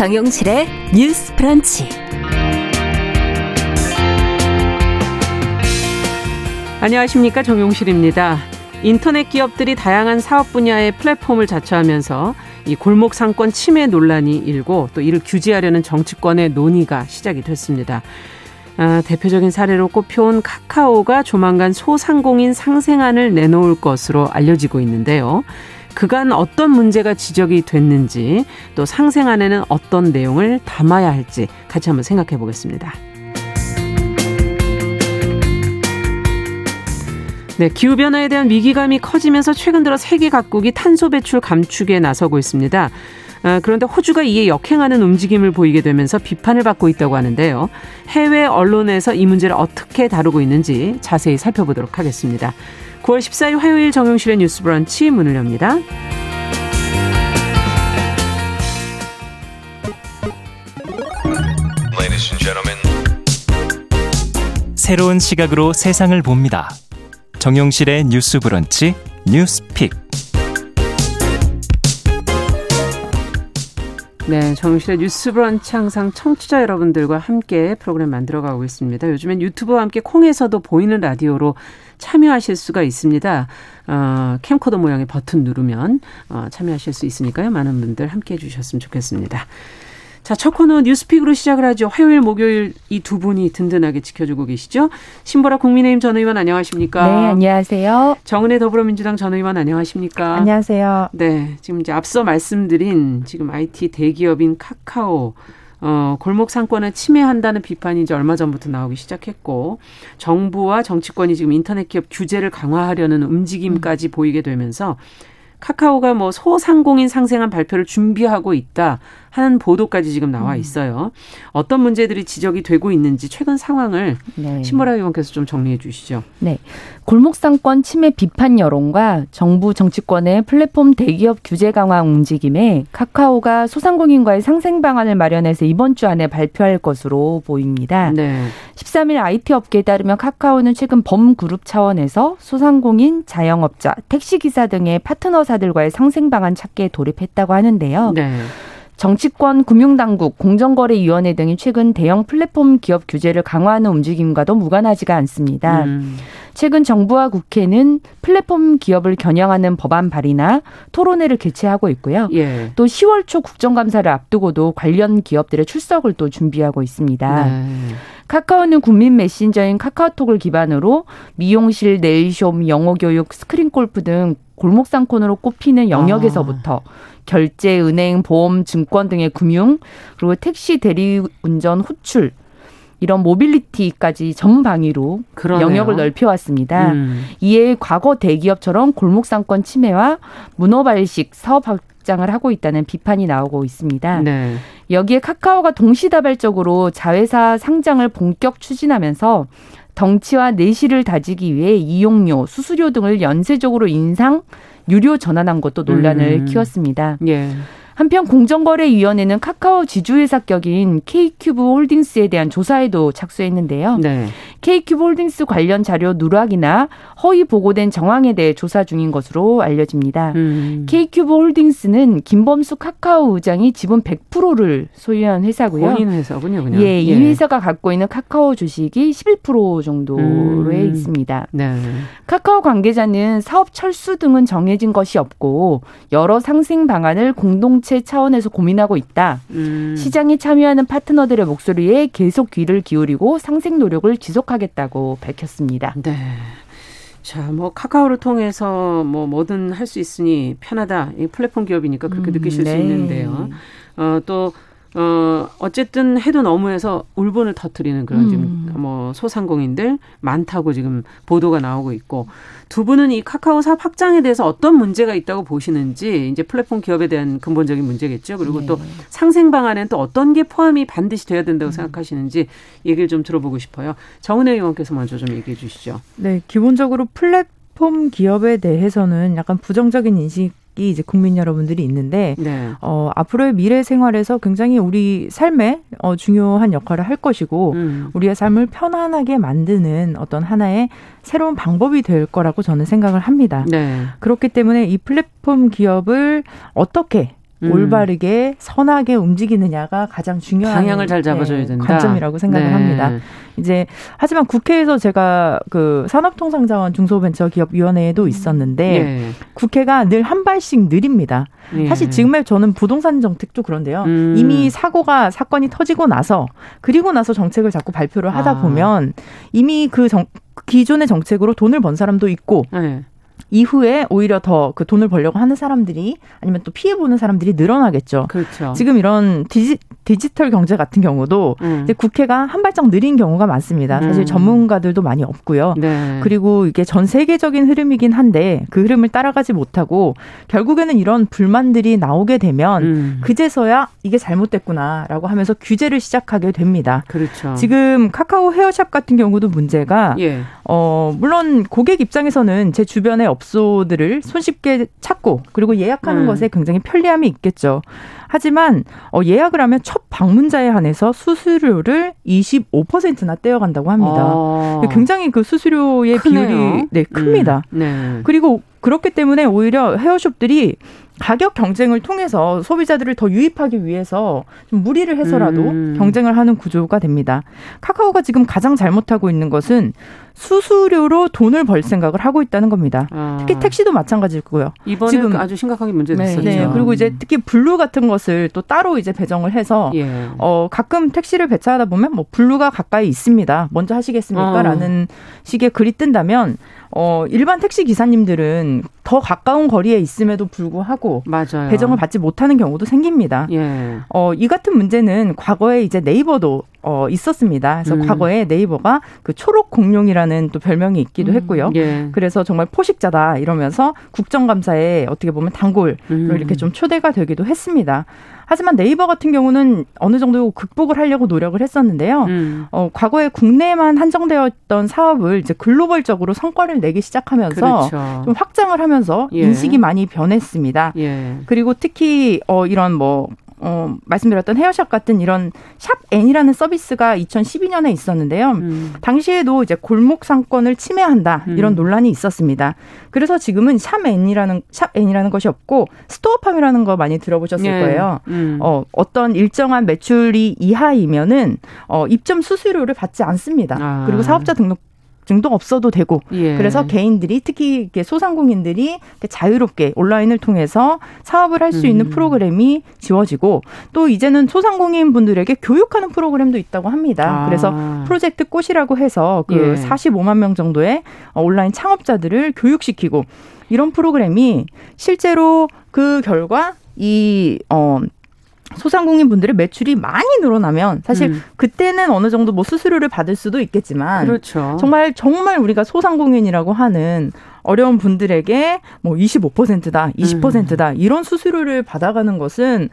정용실의 뉴스 프런치. 안녕하십니까 정용실입니다. 인터넷 기업들이 다양한 사업 분야의 플랫폼을 자처하면서 이 골목 상권 침해 논란이 일고 또 이를 규제하려는 정치권의 논의가 시작이 됐습니다. 아, 대표적인 사례로 꼽혀온 카카오가 조만간 소상공인 상생안을 내놓을 것으로 알려지고 있는데요. 그간 어떤 문제가 지적이 됐는지 또 상생안에는 어떤 내용을 담아야 할지 같이 한번 생각해 보겠습니다. 네, 기후변화에 대한 위기감이 커지면서 최근 들어 세계 각국이 탄소 배출 감축에 나서고 있습니다. 아, 그런데 호주가 이에 역행하는 움직임을 보이게 되면서 비판을 받고 있다고 하는데요. 해외 언론에서 이 문제를 어떻게 다루고 있는지 자세히 살펴보도록 하겠습니다. 9월 14일 화요일 정용실의 뉴스 브런치 문을 엽니다. 새로운 시각으로 세상을 봅니다. 정용실의 뉴스 브런치 뉴스 pick. 네, 정실의 뉴스 브런치 항상 청취자 여러분들과 함께 프로그램 만들어가고 있습니다. 요즘엔 유튜브와 함께 콩에서도 보이는 라디오로 참여하실 수가 있습니다. 어, 캠코더 모양의 버튼 누르면 어, 참여하실 수 있으니까요. 많은 분들 함께 해주셨으면 좋겠습니다. 자, 첫 코너 뉴스픽으로 시작을 하죠. 화요일, 목요일 이 두 분이 든든하게 지켜주고 계시죠. 신보라 국민의힘 전 의원 안녕하십니까? 네, 안녕하세요. 정은혜 더불어민주당 전 의원 안녕하십니까? 안녕하세요. 네, 지금 이제 앞서 말씀드린 지금 IT 대기업인 카카오 어, 골목 상권을 침해한다는 비판이 이제 얼마 전부터 나오기 시작했고 정부와 정치권이 지금 인터넷 기업 규제를 강화하려는 움직임까지 음. 보이게 되면서 카카오가 뭐 소상공인 상생한 발표를 준비하고 있다 하는 보도까지 지금 나와 음. 있어요. 어떤 문제들이 지적이 되고 있는지 최근 상황을 네. 신보라 의원께서 좀 정리해 주시죠. 네. 골목상권 침해 비판 여론과 정부 정치권의 플랫폼 대기업 규제 강화 움직임에 카카오가 소상공인과의 상생 방안을 마련해서 이번 주 안에 발표할 것으로 보입니다. 네. 13일 IT 업계에 따르면 카카오는 최근 범그룹 차원에서 소상공인, 자영업자, 택시기사 등의 파트너사들과의 상생 방안 찾기에 돌입했다고 하는데요. 네. 정치권, 금융당국, 공정거래위원회 등이 최근 대형 플랫폼 기업 규제를 강화하는 움직임과도 무관하지가 않습니다. 음. 최근 정부와 국회는 플랫폼 기업을 겨냥하는 법안 발의나 토론회를 개최하고 있고요. 예. 또 10월 초 국정감사를 앞두고도 관련 기업들의 출석을 또 준비하고 있습니다. 네. 카카오는 국민 메신저인 카카오톡을 기반으로 미용실, 네일숍, 영어교육, 스크린 골프 등 골목상권으로 꼽히는 영역에서부터 아. 결제, 은행, 보험, 증권 등의 금융, 그리고 택시 대리 운전, 호출, 이런 모빌리티까지 전방위로 그러네요. 영역을 넓혀왔습니다. 음. 이에 과거 대기업처럼 골목상권 침해와 문어발식 사업 확장을 하고 있다는 비판이 나오고 있습니다. 네. 여기에 카카오가 동시다발적으로 자회사 상장을 본격 추진하면서 덩치와 내실을 다지기 위해 이용료, 수수료 등을 연쇄적으로 인상, 유료 전환한 것도 논란을 음. 키웠습니다. 예. 한편 공정거래위원회는 카카오 지주회사 격인 K큐브 홀딩스에 대한 조사에도 착수했는데요. 네. K큐브 홀딩스 관련 자료 누락이나 허위 보고된 정황에 대해 조사 중인 것으로 알려집니다. 음. K큐브 홀딩스는 김범수 카카오 의장이 지분 100%를 소유한 회사고요. 본인 회사군요, 그냥. 예, 이 예. 회사가 갖고 있는 카카오 주식이 11% 정도에 음. 있습니다. 네. 카카오 관계자는 사업 철수 등은 정해진 것이 없고 여러 상생 방안을 공동체 차원에서 고민하고 있다. 음. 시장에 참여하는 파트너들의 목소리에 계속 귀를 기울이고 상생 노력을 지속 하겠다고 밝혔습니다. 네. 자, 뭐 카카오를 통해서 뭐 뭐든 할 수 있으니 편하다. 이 플랫폼 기업이니까 그렇게 음, 느끼실 네. 수 있는데요. 어, 또 어, 어쨌든 해도 너무해서 울분을 터트리는 그런 음. 지금 뭐 소상공인들 많다고 지금 보도가 나오고 있고 두 분은 이 카카오 사업 확장에 대해서 어떤 문제가 있다고 보시는지 이제 플랫폼 기업에 대한 근본적인 문제겠죠. 그리고 네. 또 상생 방안에는 또 어떤 게 포함이 반드시 돼야 된다고 음. 생각하시는지 얘기를 좀 들어보고 싶어요. 정은혜 의원께서 먼저 좀 얘기해 주시죠. 네, 기본적으로 플랫폼 기업에 대해서는 약간 부정적인 인식 이 이제 국민 여러분들이 있는데 네. 어, 앞으로의 미래 생활에서 굉장히 우리 삶에 어, 중요한 역할을 할 것이고 음. 우리의 삶을 편안하게 만드는 어떤 하나의 새로운 방법이 될 거라고 저는 생각을 합니다. 네. 그렇기 때문에 이 플랫폼 기업을 어떻게 음. 올바르게 선하게 움직이느냐가 가장 중요한 방향을 잘 잡아줘야 네, 된다. 관점이라고 생각을 네. 합니다. 이제 하지만 국회에서 제가 그 산업통상자원 중소벤처기업위원회에도 있었는데 네. 국회가 늘 한 발씩 느립니다. 예. 사실 지금의 저는 부동산 정책도 그런데요. 음. 이미 사고가 사건이 터지고 나서 그리고 나서 정책을 자꾸 발표를 하다 아. 보면 이미 그 정, 기존의 정책으로 돈을 번 사람도 있고 네. 이후에 오히려 더 그 돈을 벌려고 하는 사람들이 아니면 또 피해 보는 사람들이 늘어나겠죠. 그렇죠. 지금 이런 디지, 디지털 경제 같은 경우도 음. 이제 국회가 한 발짝 느린 경우가 많습니다. 사실 음. 전문가들도 많이 없고요. 네. 그리고 이게 전 세계적인 흐름이긴 한데 그 흐름을 따라가지 못하고 결국에는 이런 불만들이 나오게 되면 음. 그제서야 이게 잘못됐구나라고 하면서 규제를 시작하게 됩니다. 그렇죠. 지금 카카오 헤어샵 같은 경우도 문제가 예. 어 물론 고객 입장에서는 제 주변에 업소들을 손쉽게 찾고 그리고 예약하는 음. 것에 굉장히 편리함이 있겠죠. 하지만 어, 예약을 하면 첫 방문자에 한해서 수수료를 25%나 떼어간다고 합니다. 아. 굉장히 그 수수료의 크네요. 비율이 네, 큽니다. 음. 네. 그리고 그렇기 때문에 오히려 헤어숍들이 가격 경쟁을 통해서 소비자들을 더 유입하기 위해서 좀 무리를 해서라도 음. 경쟁을 하는 구조가 됩니다. 카카오가 지금 가장 잘못하고 있는 것은 수수료로 돈을 벌 생각을 하고 있다는 겁니다. 아. 특히 택시도 마찬가지고요. 이번에 지금 아주 심각하게 문제됐었죠. 네, 네. 그리고 이제 특히 블루 같은 것을 또 따로 이제 배정을 해서 예. 어 가끔 택시를 배차하다 보면 뭐 블루가 가까이 있습니다. 먼저 하시겠습니까?라는 어. 식의 글이 뜬다면 어, 일반 택시 기사님들은 더 가까운 거리에 있음에도 불구하고 맞아요. 배정을 받지 못하는 경우도 생깁니다. 예. 어, 이 같은 문제는 과거에 이제 네이버도 어, 있었습니다. 그래서 음. 과거에 네이버가 그 초록 공룡이라는 또 별명이 있기도 음. 했고요. 예. 그래서 정말 포식자다 이러면서 국정감사에 어떻게 보면 단골로 음. 이렇게 좀 초대가 되기도 했습니다. 하지만 네이버 같은 경우는 어느 정도 극복을 하려고 노력을 했었는데요. 음. 어, 과거에 국내만 한정되었던 사업을 이제 글로벌적으로 성과를 내기 시작하면서 그렇죠. 좀 확장을 하면서 예. 인식이 많이 변했습니다. 예. 그리고 특히 어, 이런 뭐 어, 말씀드렸던 헤어샵 같은 이런 샵 N이라는 서비스가 2012년에 있었는데요. 음. 당시에도 이제 골목 상권을 침해한다 이런 음. 논란이 있었습니다. 그래서 지금은 샵 N이라는 샵 N이라는 것이 없고 스토어팜이라는 거 많이 들어보셨을 네. 거예요. 음. 어, 어떤 일정한 매출이 이하이면은 어, 입점 수수료를 받지 않습니다. 아. 그리고 사업자 등록 증도 없어도 되고 예. 그래서 개인들이 특히 소상공인들이 자유롭게 온라인을 통해서 사업을 할수 있는 음. 프로그램이 지워지고 또 이제는 소상공인 분들에게 교육하는 프로그램도 있다고 합니다. 아. 그래서 프로젝트 꽃이라고 해서 그 예. 45만 명 정도의 온라인 창업자들을 교육시키고 이런 프로그램이 실제로 그 결과 이 어, 소상공인 분들의 매출이 많이 늘어나면 사실 음. 그때는 어느 정도 뭐 수수료를 받을 수도 있겠지만 그렇죠. 정말 정말 우리가 소상공인이라고 하는 어려운 분들에게 뭐 25%다, 20%다 음. 이런 수수료를 받아가는 것은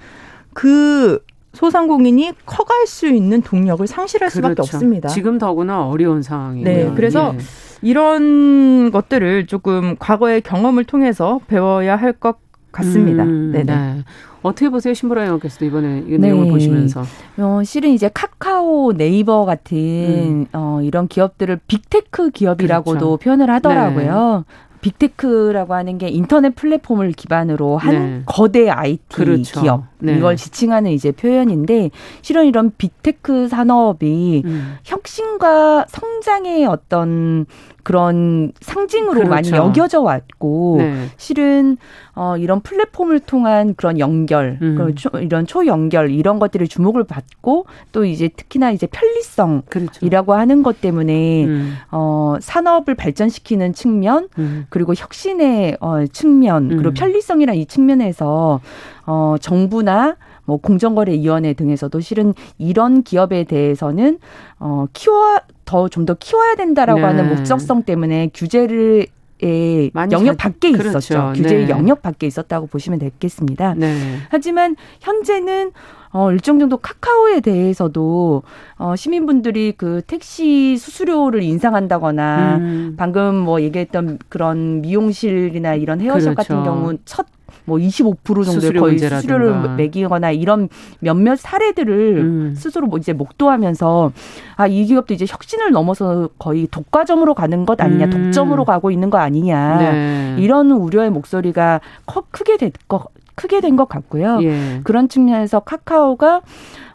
그 소상공인이 커갈 수 있는 동력을 상실할 그렇죠. 수밖에 없습니다. 지금 더구나 어려운 상황이에요. 네, 그래서 예. 이런 것들을 조금 과거의 경험을 통해서 배워야 할것 같습니다. 음, 네네. 네. 어떻게 보세요, 신보라 영화께서도 이번에 이 네. 내용을 보시면서? 어, 실은 이제 카카오, 네이버 같은 음. 어, 이런 기업들을 빅테크 기업이라고도 그렇죠. 표현을 하더라고요. 네. 빅테크라고 하는 게 인터넷 플랫폼을 기반으로 한 네. 거대 IT 그렇죠. 기업 네. 이걸 지칭하는 이제 표현인데 실은 이런 빅테크 산업이 음. 혁신과 성장의 어떤 그런 상징으로 그렇죠. 많이 여겨져 왔고 네. 실은 어 이런 플랫폼을 통한 그런 연결, 음. 초, 이런 초연결 이런 것들을 주목을 받고 또 이제 특히나 이제 편리성이라고 그렇죠. 하는 것 때문에 음. 어 산업을 발전시키는 측면 음. 그리고 혁신의 어 측면 그리고 음. 편리성이라는 이 측면에서 어 정부나 뭐 공정거래위원회 등에서도 실은 이런 기업에 대해서는 어 키워 더 좀 더 키워야 된다라고 네. 하는 목적성 때문에 규제를 에 영역 밖에 그렇죠. 있었죠. 규제의 네. 영역 밖에 있었다고 보시면 되겠습니다. 네. 하지만 현재는 어, 일정 정도 카카오에 대해서도 어, 시민분들이 그 택시 수수료를 인상한다거나 음. 방금 뭐 얘기했던 그런 미용실이나 이런 헤어샵 그렇죠. 같은 경우 첫 뭐 25% 정도의 거의 문제라든가. 수수료를 매기거나 이런 몇몇 사례들을 음. 스스로 뭐 이제 목도하면서 아 이 기업도 이제 혁신을 넘어서 거의 독과점으로 가는 것 아니냐, 음. 독점으로 가고 있는 거 아니냐 네. 이런 우려의 목소리가 커, 크게 될 것. 크게 된 것 같고요. 예. 그런 측면에서 카카오가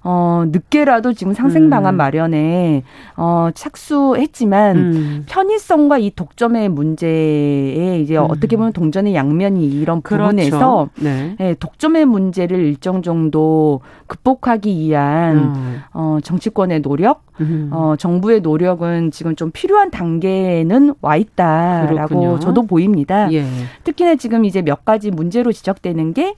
어, 늦게라도 지금 상생 방안 음. 마련에 어, 착수했지만 음. 편의성과 이 독점의 문제에 이제 음. 어떻게 보면 동전의 양면이 이런 그렇죠. 부분에서 네. 예, 독점의 문제를 일정 정도 극복하기 위한 음. 어, 정치권의 노력, 음. 어, 정부의 노력은 지금 좀 필요한 단계는 와 있다라고 그렇군요. 저도 보입니다. 예. 특히나 지금 이제 몇 가지 문제로 지적되는 게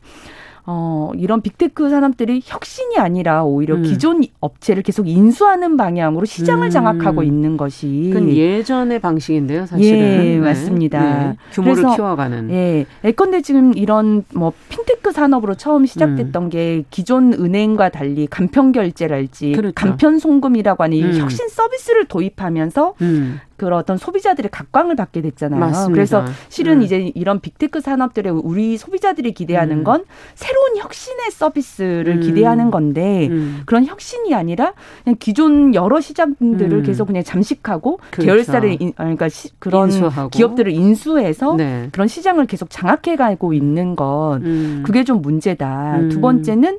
어, 이런 빅테크 산업들이 혁신이 아니라 오히려 음. 기존 업체를 계속 인수하는 방향으로 시장을 음. 장악하고 있는 것이 그건 예전의 방식인데요, 사실은. 예, 네. 맞습니다. 네. 규모를 그래서, 키워가는. 예. 예컨대 지금 이런 뭐 핀테크 산업으로 처음 시작됐던 음. 게 기존 은행과 달리 간편 결제랄지 그렇죠. 간편 송금이라고 하는 이 음. 혁신 서비스를 도입하면서 음. 그런 어떤 소비자들의 각광을 받게 됐잖아요. 맞습니다. 그래서 실은 음. 이제 이런 빅테크 산업들의 우리 소비자들이 기대하는 음. 건 새로운 혁신의 서비스를 음. 기대하는 건데 음. 그런 혁신이 아니라 그냥 기존 여러 시장들을 음. 계속 그냥 잠식하고 그렇죠. 계열사를 인, 그러니까 시, 그런 인수하고. 기업들을 인수해서 네. 그런 시장을 계속 장악해 가고 있는 것 음. 그게 좀 문제다. 두 번째는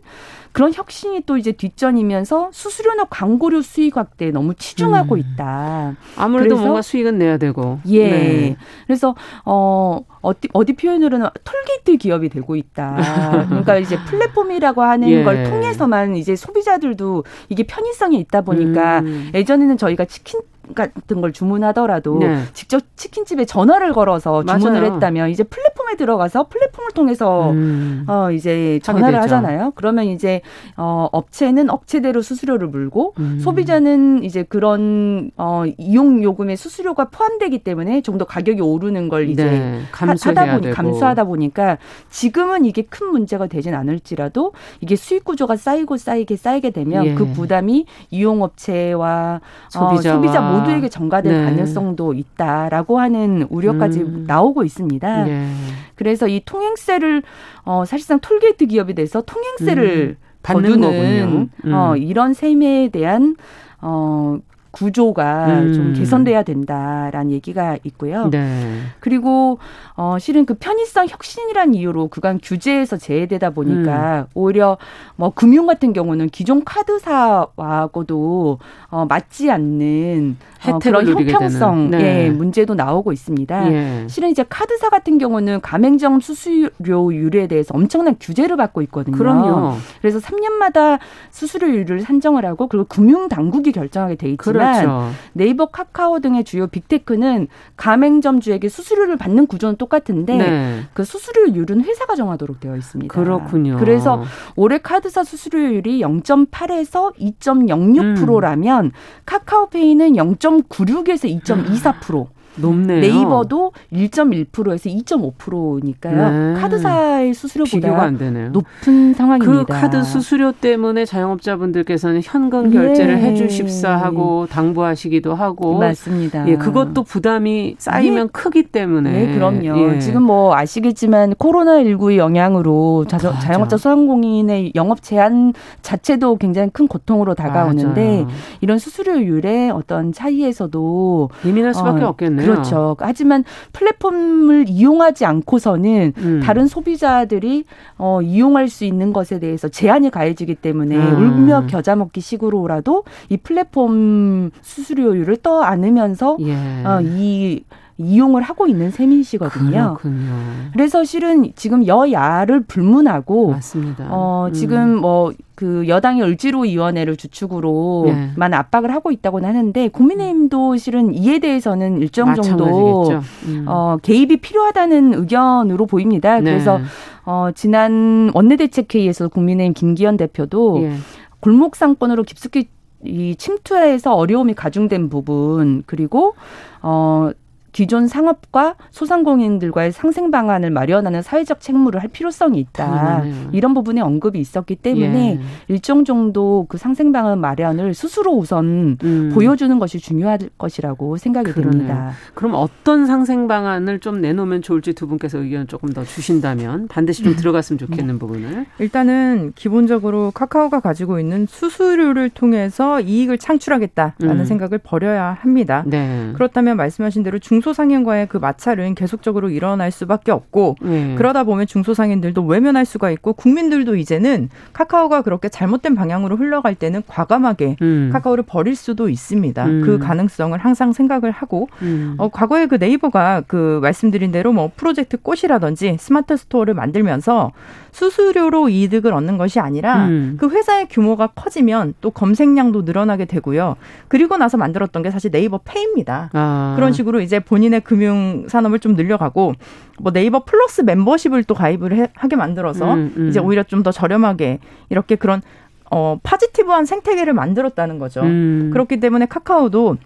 그런 혁신이 또 이제 뒷전이면서 수수료나 광고료 수익 확대에 너무 치중하고 음. 있다. 아무래도 뭔가 수익은 내야 되고. 예. 네. 그래서 어 어디 어디 표현으로는 톨게이트 기업이 되고 있다. 그러니까 이제 플랫폼이라고 하는 예. 걸 통해서만 이제 소비자들도 이게 편의성이 있다 보니까 음. 예전에는 저희가 치킨 같은 걸 주문하더라도 네. 직접 치킨집에 전화를 걸어서 주문을 맞아요. 했다면 이제 플랫폼에 들어가서 플랫폼을 통해서 음. 어 이제 전화를 하잖아요. 그러면 이제 어 업체는 업체대로 수수료를 물고 음. 소비자는 이제 그런 어 이용 요금에 수수료가 포함되기 때문에 좀 더 가격이 오르는 걸 이제 네. 하다 보니 감수하다 보니까 지금은 이게 큰 문제가 되진 않을지라도 이게 수익 구조가 쌓이고 쌓이게 쌓이게 되면 예. 그 부담이 이용 업체와 소비자 어, 소비자 모두에게 전가될 네. 가능성도 있다라고 하는 우려까지 음. 나오고 있습니다. 예. 그래서 이 통행세를 어 사실상 톨게이트 기업에 대해서 통행세를 음. 받는 거군요. 음. 어 이런 셈에 대한 어 구조가 음. 좀 개선돼야 된다라는 얘기가 있고요. 네. 그리고 어 실은 그 편의성 혁신이란 이유로 그간 규제에서 제외되다 보니까 음. 오히려 뭐 금융 같은 경우는 기존 카드사와고도 어 맞지 않는 어, 그런 형평성 네. 예, 문제도 나오고 있습니다. 예. 실은 이제 카드사 같은 경우는 가맹점 수수료율에 대해서 엄청난 규제를 받고 있거든요. 그럼요. 그래서 3년마다 수수료율을 산정을 하고 그리고 금융 당국이 결정하게 돼 있지만 그렇죠. 네이버, 카카오 등의 주요 빅테크는 가맹점 주에게 수수료를 받는 구조는 똑같은데 네. 그 수수료율은 회사가 정하도록 되어 있습니다. 그렇군요. 그래서 올해 카드사 수수료율이 0.8에서 2.06%라면 음. 카카오페이는 0. 2.96에서 2.24%. 높네요. 네이버도 1.1%에서 2.5%니까요. 네. 카드사의 수수료보다 높은 상황입니다. 그 카드 수수료 때문에 자영업자분들께서는 현금 결제를 예. 해주십사 하고 당부하시기도 하고 맞습니다. 예, 그것도 부담이 쌓이면 예. 크기 때문에. 네, 그럼요. 예. 지금 뭐 아시겠지만 코로나 19의 영향으로 자, 영업자 소상공인의 영업 제한 자체도 굉장히 큰 고통으로 다가오는데 맞아요. 이런 수수료율의 어떤 차이에서도 예민할 수밖에 어, 없겠네요. 그렇죠. 하지만 플랫폼을 이용하지 않고서는 음. 다른 소비자들이 어, 이용할 수 있는 것에 대해서 제한이 가해지기 때문에 음. 울며 겨자 먹기 식으로라도 이 플랫폼 수수료율을 떠 안으면서 예. 어, 이 이용을 하고 있는 셈이시거든요. 그렇군요. 그래서 실은 지금 여야를 불문하고 맞습니다. 어 지금 음. 뭐그 여당의 을지로 위원회를 주축으로만 네. 압박을 하고 있다고는 하는데 국민의힘도 실은 이에 대해서는 일정 정도 음. 어 개입이 필요하다는 의견으로 보입니다. 네. 그래서 어 지난 원내대책회의에서 국민의힘 김기현 대표도 예. 골목 상권으로 깊숙이 이 침투해서 어려움이 가중된 부분 그리고 어 기존 상업과 소상공인들과의 상생 방안을 마련하는 사회적 책무를 할 필요성이 있다. 당연하네요. 이런 부분에 언급이 있었기 때문에 예. 일정 정도 그 상생 방안 마련을 스스로 우선 음. 보여주는 것이 중요할 것이라고 생각이 그러네요. 됩니다. 그럼 어떤 상생 방안을 좀 내놓으면 좋을지 두 분께서 의견 조금 더 주신다면 반드시 좀 음. 들어갔으면 좋겠는 네. 부분을. 일단은 기본적으로 카카오가 가지고 있는 수수료를 통해서 이익을 창출하겠다라는 음. 생각을 버려야 합니다. 네. 그렇다면 말씀하신 대로 중 중소상인과의 그 마찰은 계속적으로 일어날 수밖에 없고 네. 그러다 보면 중소상인들도 외면할 수가 있고 국민들도 이제는 카카오가 그렇게 잘못된 방향으로 흘러갈 때는 과감하게 음. 카카오를 버릴 수도 있습니다. 음. 그 가능성을 항상 생각을 하고 음. 어, 과거에 그 네이버가 그 말씀드린 대로 뭐 프로젝트 꽃이라든지 스마트 스토어를 만들면서 수수료로 이득을 얻는 것이 아니라 음. 그 회사의 규모가 커지면 또 검색량도 늘어나게 되고요. 그리고 나서 만들었던 게 사실 네이버 페이입니다. 아. 그런 식으로 이제 본인의 금융 산업을 좀 늘려가고 뭐 네이버 플러스 멤버십을 또 가입을 해, 하게 만들어서 음, 음. 이제 오히려 좀 더 저렴하게 이렇게 그런 어 positive한 생태계를 만들었다는 거죠. 음. 그렇기 때문에 카카오도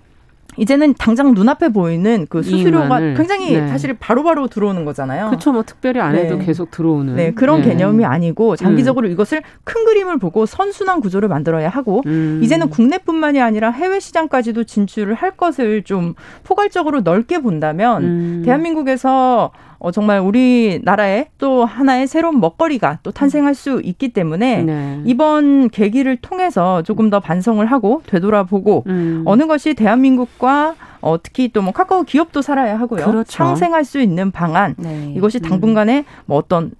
이제는 당장 눈앞에 보이는 그 수수료가. 굉장히 네. 사실 바로 바로 들어오는 거잖아요. 그렇죠. 뭐 특별히 안 해도 네. 계속 들어오는. 네, 그런 네. 개념이 아니고 장기적으로 음. 이것을 큰 그림을 보고 선순환 구조를 만들어야 하고 음. 이제는 국내뿐만이 아니라 해외 시장까지도 진출을 할 것을 좀 포괄적으로 넓게 본다면 음. 대한민국에서 어, 정말 우리나라에 또 하나의 새로운 먹거리가 또 탄생할 수 있기 때문에 네. 이번 계기를 통해서 조금 더 반성을 하고 되돌아보고 음. 어느 것이 대한민국과 어, 특히 또 뭐 카카오 기업도 살아야 하고요. 그렇죠. 상생할 수 있는 방안 네. 이것이 당분간에 뭐 어떤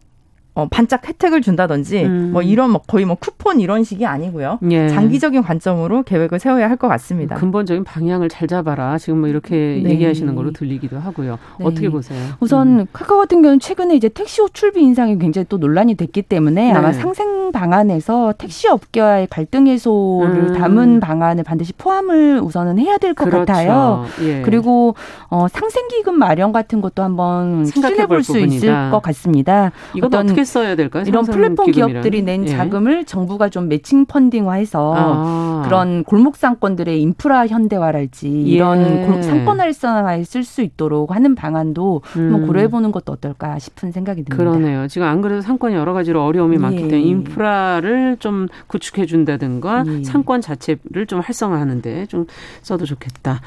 어, 반짝 혜택을 준다든지 음. 뭐 이런 뭐 거의 뭐 쿠폰 이런 식이 아니고요. 예. 장기적인 관점으로 계획을 세워야 할 것 같습니다. 근본적인 방향을 잘 잡아라. 지금 뭐 이렇게 네. 얘기하시는 걸로 들리기도 하고요. 네. 어떻게 보세요? 우선 음. 카카오 같은 경우는 최근에 이제 택시 호출비 인상이 굉장히 또 논란이 됐기 때문에 네. 아마 상생 방안에서 택시 업계와의 갈등 해소를 음. 담은 방안을 반드시 포함을 우선은 해야 될것 그렇죠. 같아요. 예. 그리고 어, 상생 기금 마련 같은 것도 한번 생각해 볼 수 있을 것 같습니다. 이건 어떤 써야 될까요? 이런 플랫폼 기금이라는? 기업들이 낸 예. 자금을 정부가 좀 매칭 펀딩화해서 아. 그런 골목 상권들의 인프라 현대화랄지 이런 예. 상권 활성화에 쓸 수 있도록 하는 방안도 음. 한번 고려해 보는 것도 어떨까 싶은 생각이 듭니다. 그러네요. 지금 안 그래도 상권이 여러 가지로 어려움이 예. 많기 때문에 인프라를 좀 구축해 준다든가 예. 상권 자체를 좀 활성화하는데 좀 써도 좋겠다.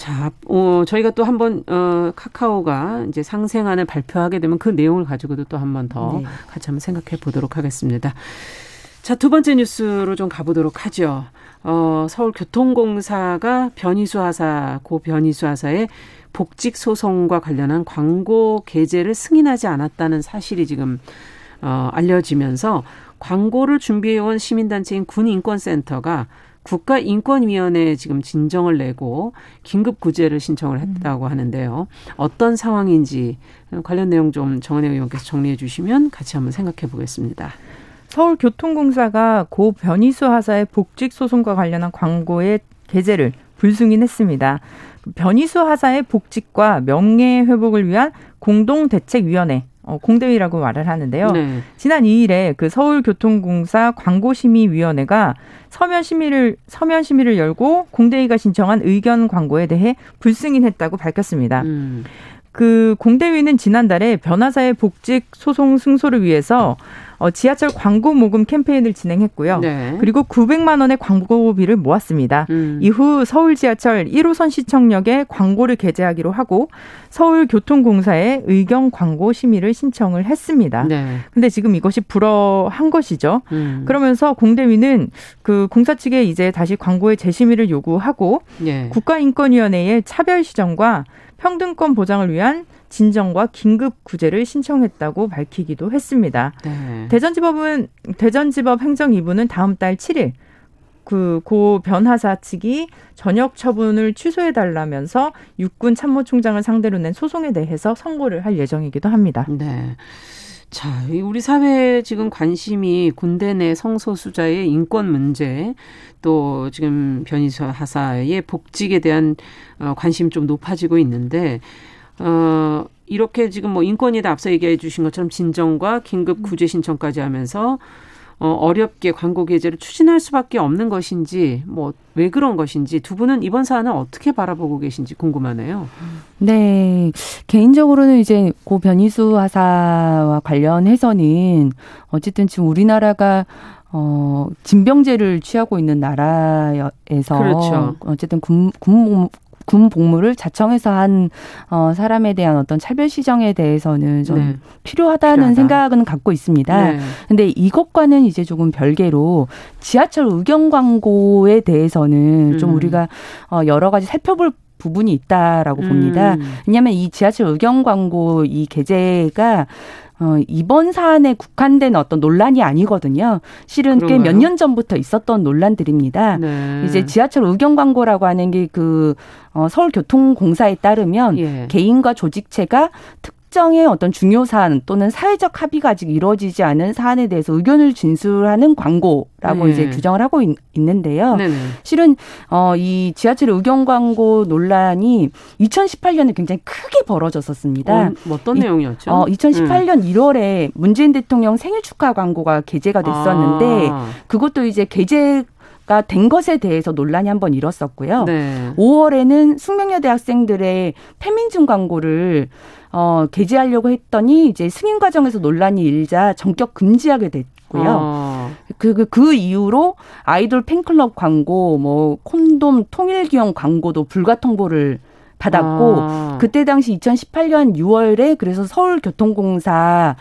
자, 어, 저희가 또 한번 어, 카카오가 이제 상생안을 발표하게 되면 그 내용을 가지고도 또 한 번더 네. 같이 한번 생각해 보도록 하겠습니다. 자, 두 번째 뉴스로 좀 가보도록 하죠. 어, 서울교통공사가 변희수 하사, 고 변희수 하사의 복직 소송과 관련한 광고 게재를 승인하지 않았다는 사실이 지금 어, 알려지면서 광고를 준비해온 시민단체인 군인권센터가 국가인권위원회에 지금 진정을 내고 긴급 구제를 신청을 음. 했다고 하는데요. 어떤 상황인지 관련 내용 좀 정은혜 의원께서 정리해 주시면 같이 한번 생각해 보겠습니다. 서울교통공사가 고 변희수 하사의 복직 소송과 관련한 광고의 게재를 불승인했습니다. 변희수 하사의 복직과 명예 회복을 위한 공동대책위원회 어, 공대위라고 말을 하는데요. 네. 지난 2일에 그 서울교통공사 광고심의위원회가 서면 심의를 서면 심의를 열고 공대위가 신청한 의견 광고에 대해 불승인했다고 밝혔습니다. 음. 그 공대위는 지난달에 변호사의 복직 소송 승소를 위해서 어, 지하철 광고 모금 캠페인을 진행했고요. 네. 그리고 900만 원의 광고비를 모았습니다. 음. 이후 서울 지하철 1호선 시청역에 광고를 게재하기로 하고 서울교통공사에 의견 광고 심의를 신청을 했습니다. 네. 근데 지금 이것이 불어한 것이죠. 음. 그러면서 공대위는 그 공사 측에 이제 다시 광고의 재심의를 요구하고 네. 국가인권위원회의 차별 시정과 평등권 보장을 위한 진정과 긴급 구제를 신청했다고 밝히기도 했습니다. 네. 대전지법은 대전지법 행정 2부는 다음 달 7일 그고 변하사 측이 전역 처분을 취소해 달라면서 육군 참모총장을 상대로 낸 소송에 대해서 선고를 할 예정이기도 합니다. 네. 자, 우리 사회에 지금 관심이 군대 내 성소수자의 인권 문제, 또 지금 변희수 하사의 복직에 대한 어, 관심 좀 높아지고 있는데, 어, 이렇게 지금 뭐 인권위에 앞서 얘기해 주신 것처럼 진정과 긴급 구제 신청까지 하면서 어, 어렵게 광고 게재를 추진할 수밖에 없는 것인지 뭐 왜 그런 것인지 두 분은 이번 사안을 어떻게 바라보고 계신지 궁금하네요. 네, 개인적으로는 이제 고 변희수 하사와 관련해서는 어쨌든 지금 우리나라가 어, 진병제를 취하고 있는 나라에서 그렇죠. 어쨌든 군, 군, 군 복무를 자청해서 한 어, 사람에 대한 어떤 차별 시정에 대해서는 좀 네. 필요하다는 필요하다. 생각은 갖고 있습니다. 네. 근데 이것과는 이제 조금 별개로 지하철 의견 광고에 대해서는 음. 좀 우리가 어, 여러 가지 살펴볼 부분이 있다라고 봅니다. 음. 왜냐하면 이 지하철 의견 광고 이 게재가 어, 이번 사안에 국한된 어떤 논란이 아니거든요. 실은 꽤 몇 년 전부터 있었던 논란들입니다. 네. 이제 지하철 의견 광고라고 하는 게그 어, 서울교통공사에 따르면 예. 개인과 조직체가 특 특정의 어떤 중요 사안 또는 사회적 합의가 아직 이루어지지 않은 사안에 대해서 의견을 진술하는 광고라고 네. 이제 규정을 하고 있, 는데요 실은 어, 이 지하철 의견 광고 논란이 2018년에 굉장히 크게 벌어졌었습니다. 어, 어떤 이, 내용이었죠? 어, 2018년 음. 1월에 문재인 대통령 생일 축하 광고가 게재가 됐었는데 아. 그것도 이제 게재 된 것에 대해서 논란이 한번 일었었고요. 네. 5월에는 숙명여대 학생들의 페민증 광고를 어, 게재하려고 했더니 이제 승인 과정에서 논란이 일자 전격 금지하게 됐고요. 어. 그, 그, 그 이후로 아이돌 팬클럽 광고, 뭐, 콘돔 통일기형 광고도 불가 통보를 받았고, 아. 그때 당시 2018년 6월에 그래서 서울교통공사가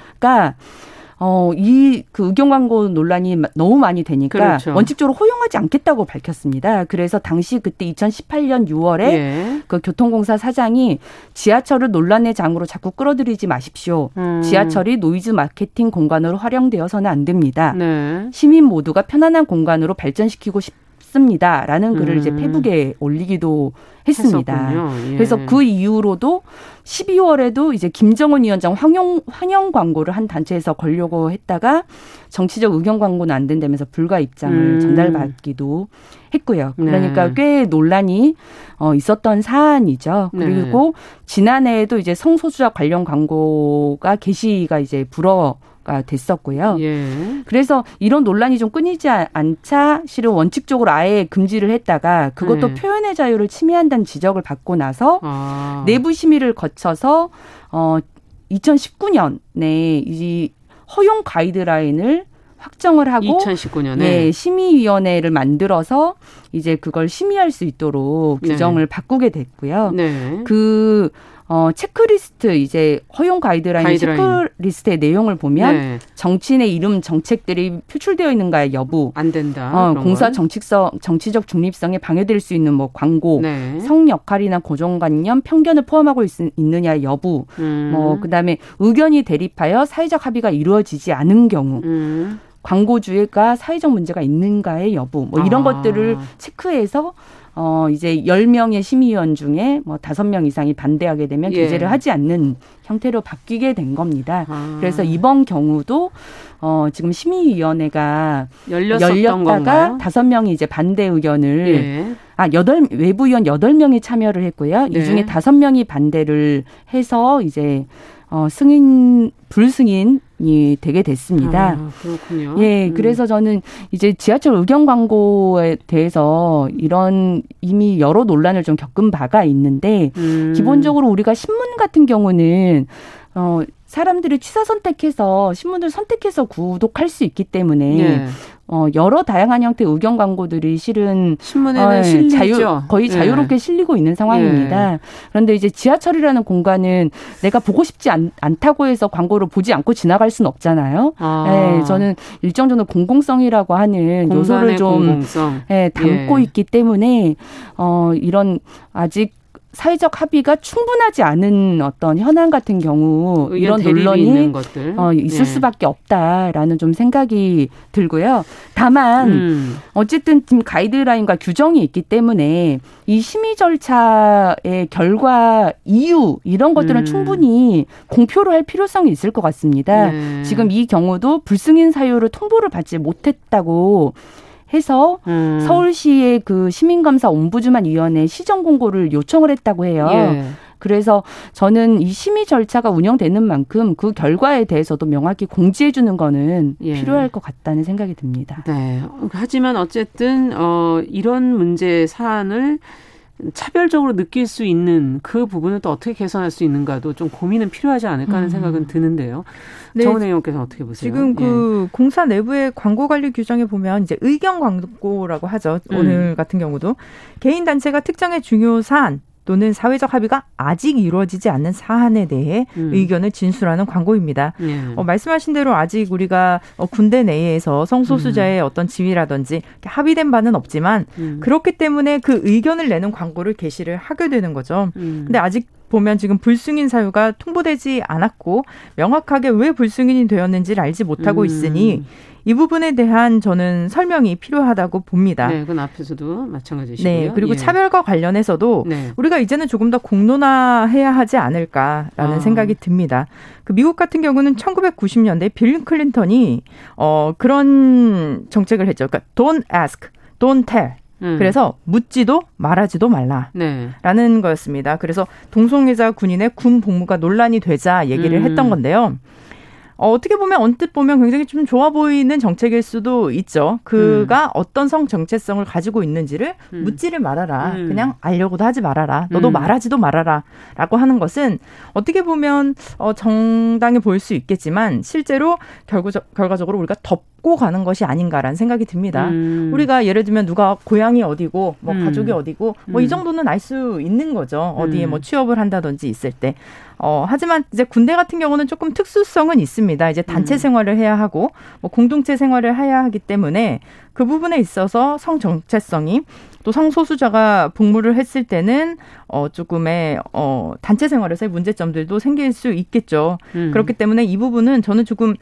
어, 이 그 의견 광고 논란이 너무 많이 되니까 그렇죠. 원칙적으로 허용하지 않겠다고 밝혔습니다. 그래서 당시 그때 2018년 6월에 예. 그 교통공사 사장이 지하철을 논란의 장으로 자꾸 끌어들이지 마십시오. 음. 지하철이 노이즈 마케팅 공간으로 활용되어서는 안 됩니다. 네. 시민 모두가 편안한 공간으로 발전시키고 싶 습니다라는 글을 음. 이제 페북에 올리기도 했습니다. 예. 그래서 그 이후로도 12월에도 이제 김정은 위원장 환영 환영 광고를 한 단체에서 걸려고 했다가 정치적 의견 광고는 안 된다면서 불가 입장을 음. 전달받기도 했고요. 네. 그러니까 네. 꽤 논란이 어 있었던 사안이죠. 네. 그리고 지난해에도 이제 성소수자 관련 광고가 게시가 이제 불어 가 됐었고요. 예. 그래서 이런 논란이 좀 끊이지 않자 실은 원칙적으로 아예 금지를 했다가 그것도 네. 표현의 자유를 침해한다는 지적을 받고 나서 아. 내부 심의를 거쳐서 어 2019년에 이 허용 가이드라인을 확정을 하고 2019년에 네, 심의위원회를 만들어서 이제 그걸 심의할 수 있도록 네. 규정을 네. 바꾸게 됐고요. 네. 그 어, 체크리스트 이제 허용 가이드라인, 가이드라인. 체크리스트의 내용을 보면 네. 정치인의 이름 정책들이 표출되어 있는가의 여부 안 된다. 어, 공사 건. 정치성 정치적 중립성에 방해될 수 있는 뭐 광고, 네. 성 역할이나 고정관념, 편견을 포함하고 있, 느냐 여부, 음. 뭐 그다음에 의견이 대립하여 사회적 합의가 이루어지지 않은 경우. 음. 광고주의가 사회적 문제가 있는가의 여부 뭐 이런 아. 것들을 체크해서 어 이제 열명의 심의위원 중에 뭐 다섯 명 이상이 반대하게 되면 예. 제를 하지 않는 형태로 바뀌게 된 겁니다. 아. 그래서 이번 경우도 어 지금 심의위원회가 열렸다가 다섯 명이 이제 반대 의견을 예. 아, 여덟 외부 위원 여덟 명이 참여를 했고요. 네. 이 중에 다섯 명이 반대를 해서 이제 어 승인 불승인이 되게 됐습니다. 아, 그렇군요. 예, 음. 그래서 저는 이제 지하철 의견 광고에 대해서 이런 이미 여러 논란을 좀 겪은 바가 있는데 음. 기본적으로 우리가 신문 같은 경우는 어 사람들이 취사 선택해서 신문을 선택해서 구독할 수 있기 때문에 네. 어, 여러 다양한 형태의 의견 광고들이 실은 신문에는 어, 예, 자유, 거의 예. 자유롭게 네. 실리고 있는 상황입니다. 네. 그런데 이제 지하철이라는 공간은 내가 보고 싶지 않, 다고 해서 광고를 보지 않고 지나갈 수는 없잖아요. 아. 네, 저는 일정 정도 공공성이라고 하는 요소를 좀 공공성. 네, 담고 예. 있기 때문에 어, 이런 아직 사회적 합의가 충분하지 않은 어떤 현안 같은 경우 이런 논란이 어, 있을 네. 수밖에 없다라는 좀 생각이 들고요. 다만 음. 어쨌든 지금 가이드라인과 규정이 있기 때문에 이 심의 절차의 결과 이유 이런 것들은 음. 충분히 공표를 할 필요성이 있을 것 같습니다. 네. 지금 이 경우도 불승인 사유를 통보를 받지 못했다고 해서 음. 서울시의 그 시민감사 옴부즈만 위원회 시정 공고를 요청을 했다고 해요. 예. 그래서 저는 이 심의 절차가 운영되는 만큼 그 결과에 대해서도 명확히 공지해 주는 거는 예. 필요할 것 같다는 생각이 듭니다. 네. 하지만 어쨌든 어 이런 문제 사안을 차별적으로 느낄 수 있는 그 부분을 또 어떻게 개선할 수 있는가도 좀 고민은 필요하지 않을까 하는 음. 생각은 드는데요. 네. 정은 의원께서 어떻게 보세요? 지금 그 예. 공사 내부의 광고 관리 규정에 보면 이제 의견 광고라고 하죠. 음. 오늘 같은 경우도 개인 단체가 특정의 중요 사안 또는 사회적 합의가 아직 이루어지지 않는 사안에 대해 음. 의견을 진술하는 광고입니다. 예. 어, 말씀하신 대로 아직 우리가 어, 군대 내에서 성소수자의 음. 어떤 지위라든지 합의된 바는 없지만 음. 그렇기 때문에 그 의견을 내는 광고를 게시를 하게 되는 거죠. 음. 근데 아직 보면 지금 불승인 사유가 통보되지 않았고 명확하게 왜 불승인이 되었는지를 알지 못하고 음. 있으니 이 부분에 대한 저는 설명이 필요하다고 봅니다. 네, 그건 앞에서도 마찬가지시고요. 네, 그리고 예. 차별과 관련해서도 네. 우리가 이제는 조금 더 공론화해야 하지 않을까라는 아. 생각이 듭니다. 그 미국 같은 경우는 1990년대 빌 클린턴이 어 그런 정책을 했죠. 그러니까 don't ask, don't tell. 음. 그래서 묻지도 말하지도 말라라는 네. 거였습니다. 그래서 동성애자 군인의 군 복무가 논란이 되자 얘기를 음. 했던 건데요. 어, 어떻게 보면 언뜻 보면 굉장히 좀 좋아 보이는 정책일 수도 있죠. 그가 음. 어떤 성 정체성을 가지고 있는지를 음. 묻지를 말아라. 음. 그냥 알려고도 하지 말아라. 너도 음. 말하지도 말아라. 라고 하는 것은 어떻게 보면 어, 정당해 보일 수 있겠지만 실제로 결국, 결과적으로 우리가 덮고 가는 것이 아닌가라는 생각이 듭니다. 음. 우리가 예를 들면 누가 고향이 어디고 뭐 음. 가족이 어디고 뭐 이 정도는 알 수 있는 거죠. 어디에 뭐 취업을 한다든지 있을 때. 어, 하지만 이제 군대 같은 경우는 조금 특수성은 있습니다. 이제 단체 음. 생활을 해야 하고 뭐 공동체 생활을 해야 하기 때문에 그 부분에 있어서 성 정체성이 또 성소수자가 복무를 했을 때는 어 조금의 어 단체 생활에서의 문제점들도 생길 수 있겠죠. 음. 그렇기 때문에 이 부분은 저는 조금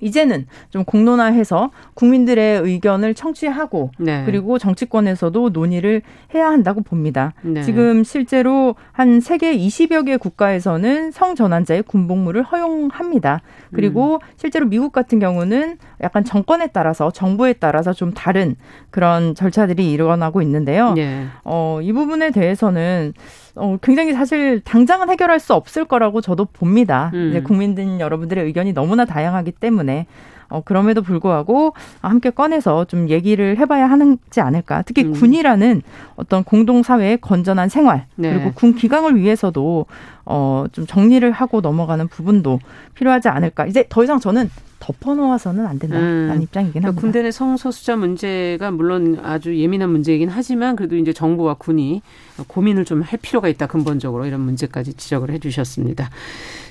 이제는 좀 공론화해서 국민들의 의견을 청취하고 네. 그리고 정치권에서도 논의를 해야 한다고 봅니다. 네. 지금 실제로 한 세계 20여 개 국가에서는 성전환자의 군복무를 허용합니다. 그리고 음. 실제로 미국 같은 경우는 약간 정권에 따라서 정부에 따라서 좀 다른 그런 절차들이 일어나고 있는데요. 네. 어, 이 부분에 대해서는 어, 굉장히 사실 당장은 해결할 수 없을 거라고 저도 봅니다. 음. 국민들 여러분들의 의견이 너무나 다양하기 때문에 어, 그럼에도 불구하고 함께 꺼내서 좀 얘기를 해봐야 하는지 않을까. 특히 음. 군이라는 어떤 공동사회의 건전한 생활, 네. 그리고 군 기강을 위해서도 어, 좀 정리를 하고 넘어가는 부분도 필요하지 않을까. 이제 더 이상 저는 덮어놓아서는 안 된다라는 음. 입장이긴 그러니까 합니다. 군대 내 성소수자 문제가 물론 아주 예민한 문제이긴 하지만 그래도 이제 정부와 군이 고민을 좀 할 필요가 있다 근본적으로 이런 문제까지 지적을 해주셨습니다.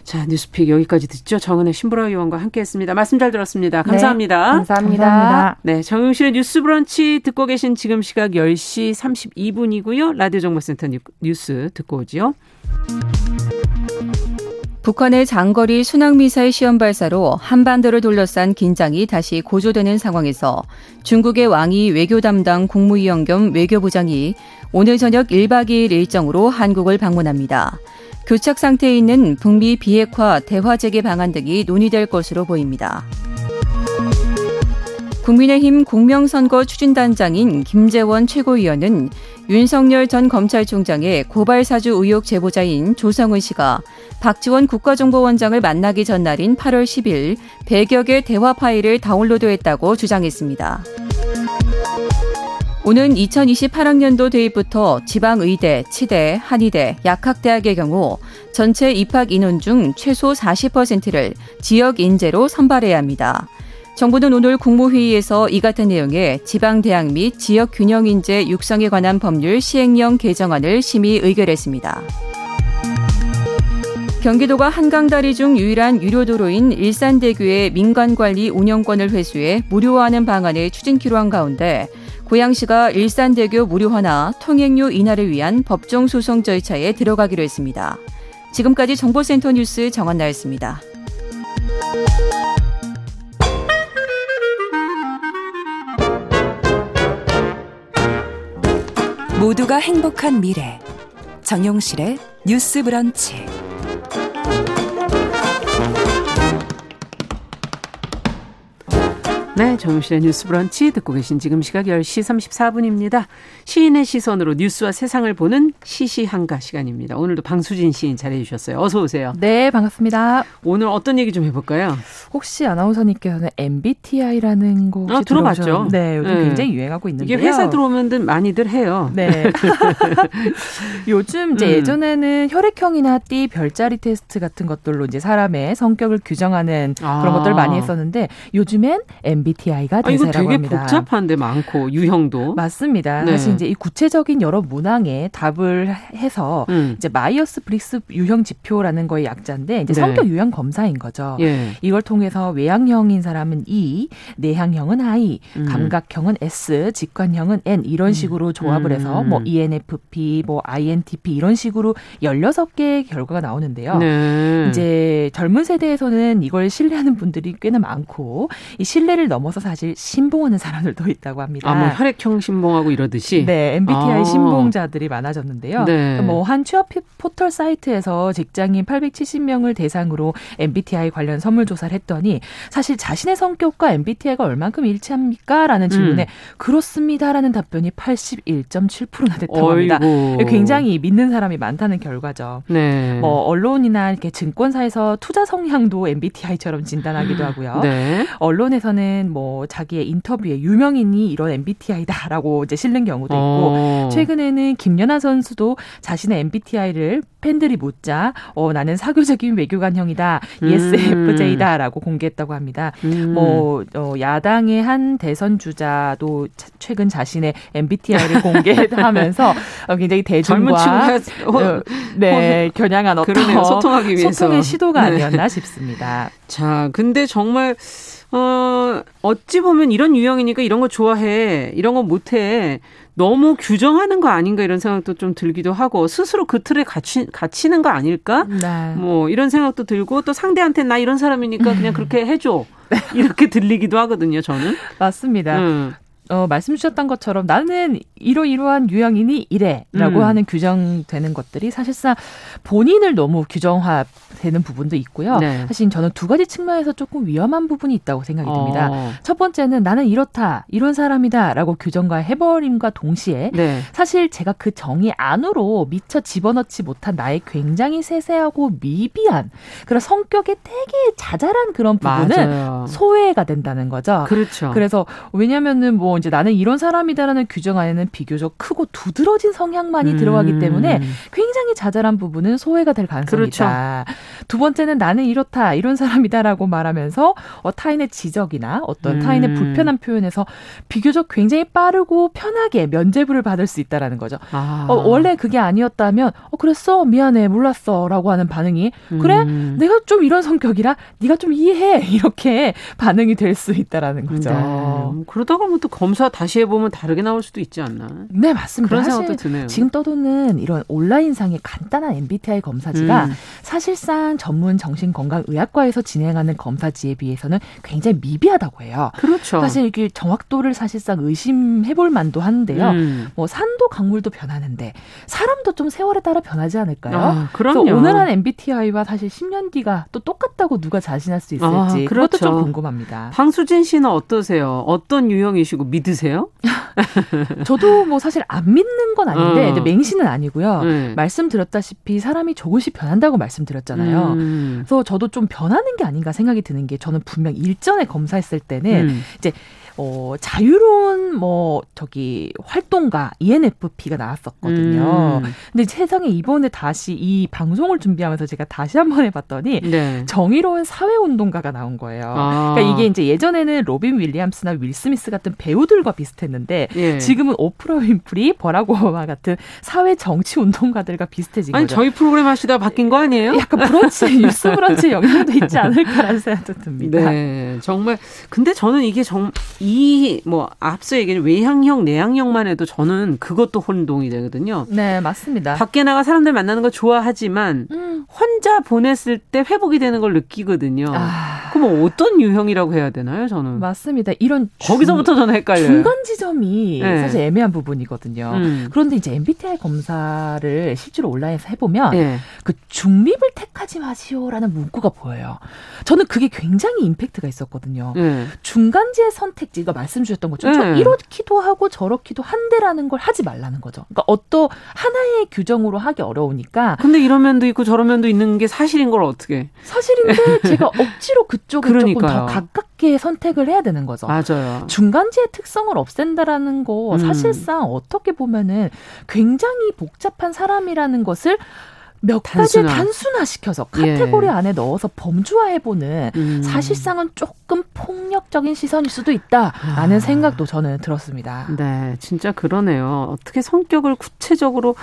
자 뉴스픽 여기까지 듣죠. 정은혜 신보라 의원과 함께했습니다. 말씀 잘 들었습니다. 감사합니다. 네, 감사합니다. 감사합니다. 네, 정용실의 뉴스브런치 듣고 계신 지금 시각 10시 32분이고요. 라디오 정보센터 뉴스 듣고 오지요. 북한의 장거리 순항미사일 시험 발사로 한반도를 둘러싼 긴장이 다시 고조되는 상황에서 중국의 왕이 외교 담당 국무위원 겸 외교부장이 오늘 저녁 1박 2일 일정으로 한국을 방문합니다. 교착 상태에 있는 북미 비핵화 대화 재개 방안 등이 논의될 것으로 보입니다. 국민의힘 공명선거 추진단장인 김재원 최고위원은 윤석열 전 검찰총장의 고발사주 의혹 제보자인 조성은 씨가 박지원 국가정보원장을 만나기 전날인 8월 10일 100여 개 대화 파일을 다운로드했다고 주장했습니다. 오는 2028학년도 대입부터 지방의대, 치대, 한의대, 약학대학의 경우 전체 입학 인원 중 최소 40%를 지역 인재로 선발해야 합니다. 정부는 오늘 국무회의에서 이 같은 내용의 지방대학 및 지역 균형 인재 육성에 관한 법률 시행령 개정안을 심의 의결했습니다. 경기도가 한강다리 중 유일한 유료도로인 일산대교의 민간관리 운영권을 회수해 무료화하는 방안을 추진키로 한 가운데 고양시가 일산대교 무료화나 통행료 인하를 위한 법정 소송 절차에 들어가기로 했습니다. 지금까지 정보센터 뉴스 정한나였습니다. 모두가 행복한 미래 정용실의 뉴스 브런치 네, 정용실의 뉴스 브런치 듣고 계신 지금 시각 10시 34분입니다. 시인의 시선으로 뉴스와 세상을 보는 시시한가 시간입니다. 오늘도 방수진 시인 잘해 주셨어요. 어서 오세요. 네, 반갑습니다. 오늘 어떤 얘기 좀 해 볼까요? 혹시 아나운서님께서는 MBTI라는 거 아, 들어봤죠? 들어오셨... 네, 요즘 네. 굉장히 유행하고 있는데요. 이게 회사 들어오면 많이들 해요. 네. 요즘 이제 음. 예전에는 혈액형이나 띠, 별자리 테스트 같은 것들로 이제 사람의 성격을 규정하는 아. 그런 것들 을 많이 했었는데 요즘엔 MBTI MBTI가 대세라고 아, 이거 되게 합니다. 복잡한데 많고 유형도 맞습니다. 네. 사실 이제 이 구체적인 여러 문항에 답을 해서 음. 이제 마이어스 브릭스 유형 지표라는 거의 약자인데 이제 네. 성격 유형 검사인 거죠. 예. 이걸 통해서 외향형인 사람은 E, 내향형은 I, 음. 감각형은 S, 직관형은 N 이런 음. 식으로 조합을 해서 뭐 음. ENFP, 뭐 INTP 이런 식으로 16개의 결과가 나오는데요. 네. 이제 젊은 세대에서는 이걸 신뢰하는 분들이 꽤나 많고 이 신뢰를 넘어서 사실 신봉하는 사람들도 있다고 합니다. 아, 뭐 혈액형 신봉하고 이러듯이? 네, MBTI 아. 신봉자들이 많아졌는데요. 네. 뭐한 취업 포털 사이트에서 직장인 870명을 대상으로 MBTI 관련 선물 조사를 했더니 사실 자신의 성격과 MBTI가 얼만큼 일치합니까? 라는 질문에 음. 그렇습니다라는 답변이 81.7%나 됐다고 합니다. 굉장히 믿는 사람이 많다는 결과죠. 네. 뭐 언론이나 이렇게 증권사에서 투자 성향도 MBTI처럼 진단하기도 하고요. 네. 언론에서는 뭐 자기의 인터뷰에 유명인이 이런 MBTI다라고 이제 실는 경우도 있고 어. 최근에는 김연아 선수도 자신의 MBTI를 팬들이 묻자 어 나는 사교적인 외교관형이다. ESFJ다라고 음. 공개했다고 합니다. 음. 뭐 어, 야당의 한 대선 주자도 최근 자신의 MBTI를 공개하면서 어, 굉장히 대중과 어, 네 겨냥한 어떤 그러네요. 소통하기 위해서 소통의 시도가 네. 아니었나 싶습니다. 자, 근데 정말 어, 어찌 보면 이런 유형이니까 이런 거 좋아해, 이런 거 못해. 너무 규정하는 거 아닌가 이런 생각도 좀 들기도 하고 스스로 그 틀에 갇히, 갇히는 거 아닐까? 네. 뭐 이런 생각도 들고 또 상대한테 나 이런 사람이니까 그냥 그렇게 해줘. 이렇게 들리기도 하거든요, 저는. 맞습니다. 음. 어, 말씀 주셨던 것처럼 나는 이러 이러한 유형이니 이래라고 음. 하는 규정되는 것들이 사실상 본인을 너무 규정화되는 부분도 있고요. 네. 사실 저는 두 가지 측면에서 조금 위험한 부분이 있다고 생각이 듭니다. 어. 첫 번째는 나는 이렇다, 이런 사람이다라고 규정화 해버림과 동시에 네. 사실 제가 그 정의 안으로 미처 집어넣지 못한 나의 굉장히 세세하고 미비한 그런 성격에 되게 자잘한 그런 부분은 맞아요. 소외가 된다는 거죠. 그렇죠. 그래서 왜냐면은 뭐 이제 나는 이런 사람이다라는 규정 안에는 비교적 크고 두드러진 성향만이 음. 들어가기 때문에 굉장히 자잘한 부분은 소외가 될 가능성이 그렇죠. 있다. 두 번째는 나는 이렇다 이런 사람이다라고 말하면서 어, 타인의 지적이나 어떤 음. 타인의 불편한 표현에서 비교적 굉장히 빠르고 편하게 면죄부를 받을 수 있다라는 거죠. 아. 어, 원래 그게 아니었다면 어 그랬어 미안해 몰랐어라고 하는 반응이 그래 음. 내가 좀 이런 성격이라 네가 좀 이해해 이렇게 반응이 될 수 있다라는 거죠. 네. 그러다가 뭐 또 검사 다시 해보면 다르게 나올 수도 있지 않나? 네, 맞습니다. 그런 생각도 드네요. 지금 떠도는 이런 온라인상의 간단한 MBTI 검사지가 음. 사실상 전문 정신건강의학과에서 진행하는 검사지에 비해서는 굉장히 미비하다고 해요. 그렇죠. 사실 이게 정확도를 사실상 의심해볼 만도 한데요. 음. 뭐 산도 강물도 변하는데 사람도 좀 세월에 따라 변하지 않을까요? 아, 그럼요. 오늘 한 MBTI와 사실 10년 뒤가 또 똑같다고 누가 자신할 수 있을지 아, 그렇죠. 그것도 좀 궁금합니다. 방수진 씨는 어떠세요? 어떤 유형이시고 믿으세요? 저도 뭐 사실 안 믿는 건 아닌데 어. 맹신은 아니고요. 네. 말씀드렸다시피 사람이 조금씩 변한다고 말씀드렸잖아요. 음. 그래서 저도 좀 변하는 게 아닌가 생각이 드는 게 저는 분명 일전에 검사했을 때는 음. 이제 어, 자유로운 뭐 저기 활동가 ENFP가 나왔었거든요. 음. 근데 세상에 이번에 다시 이 방송을 준비하면서 제가 다시 한번 해봤더니 네. 정의로운 사회운동가가 나온 거예요. 아. 그러니까 이게 이제 예전에는 로빈 윌리엄스나 윌 스미스 같은 배우들과 비슷했는데 예. 지금은 오프라 윈프리, 버락 오바마 같은 사회 정치 운동가들과 비슷해진 아니, 거죠. 저희 프로그램 하시다 바뀐 거 아니에요? 약간 브런치 뉴스 브런치 영향도 있지 않을까라는 생각도 듭니다. 네, 정말 근데 저는 이게 정 이뭐 앞서 얘기한 외향형, 내향형만 해도 저는 그것도 혼동이 되거든요. 네, 맞습니다. 밖에 나가 사람들 만나는 거 좋아하지만 음. 혼자 보냈을 때 회복이 되는 걸 느끼거든요. 아. 그럼 어떤 유형이라고 해야 되나요, 저는? 맞습니다. 이런 거기서부터 저는 헷갈려요. 중간 지점이 네. 사실 애매한 부분이거든요. 음. 그런데 이제 MBTI 검사를 실제로 온라인에서 해보면 네. 그 중립을 택하지 마시오라는 문구가 보여요. 저는 그게 굉장히 임팩트가 있었거든요. 네. 중간지의 선택 지 이거 말씀 주셨던 것처럼 네. 이렇기도 하고 저렇기도 한데라는 걸 하지 말라는 거죠. 그러니까 어떤 하나의 규정으로 하기 어려우니까. 근데 이런 면도 있고 저런 면도 있는 게 사실인 걸 어떻게? 사실인데 제가 억지로 그쪽을 조금 더 가깝게 선택을 해야 되는 거죠. 맞아요. 중간지의 특성을 없앤다라는 거 음. 사실상 어떻게 보면은 굉장히 복잡한 사람이라는 것을 몇 단순화. 가지 단순화시켜서 카테고리 예. 안에 넣어서 범주화해보는 음. 사실상은 조금 폭력적인 시선일 수도 있다라는 아. 생각도 저는 들었습니다. 네, 진짜 그러네요. 어떻게 성격을 구체적으로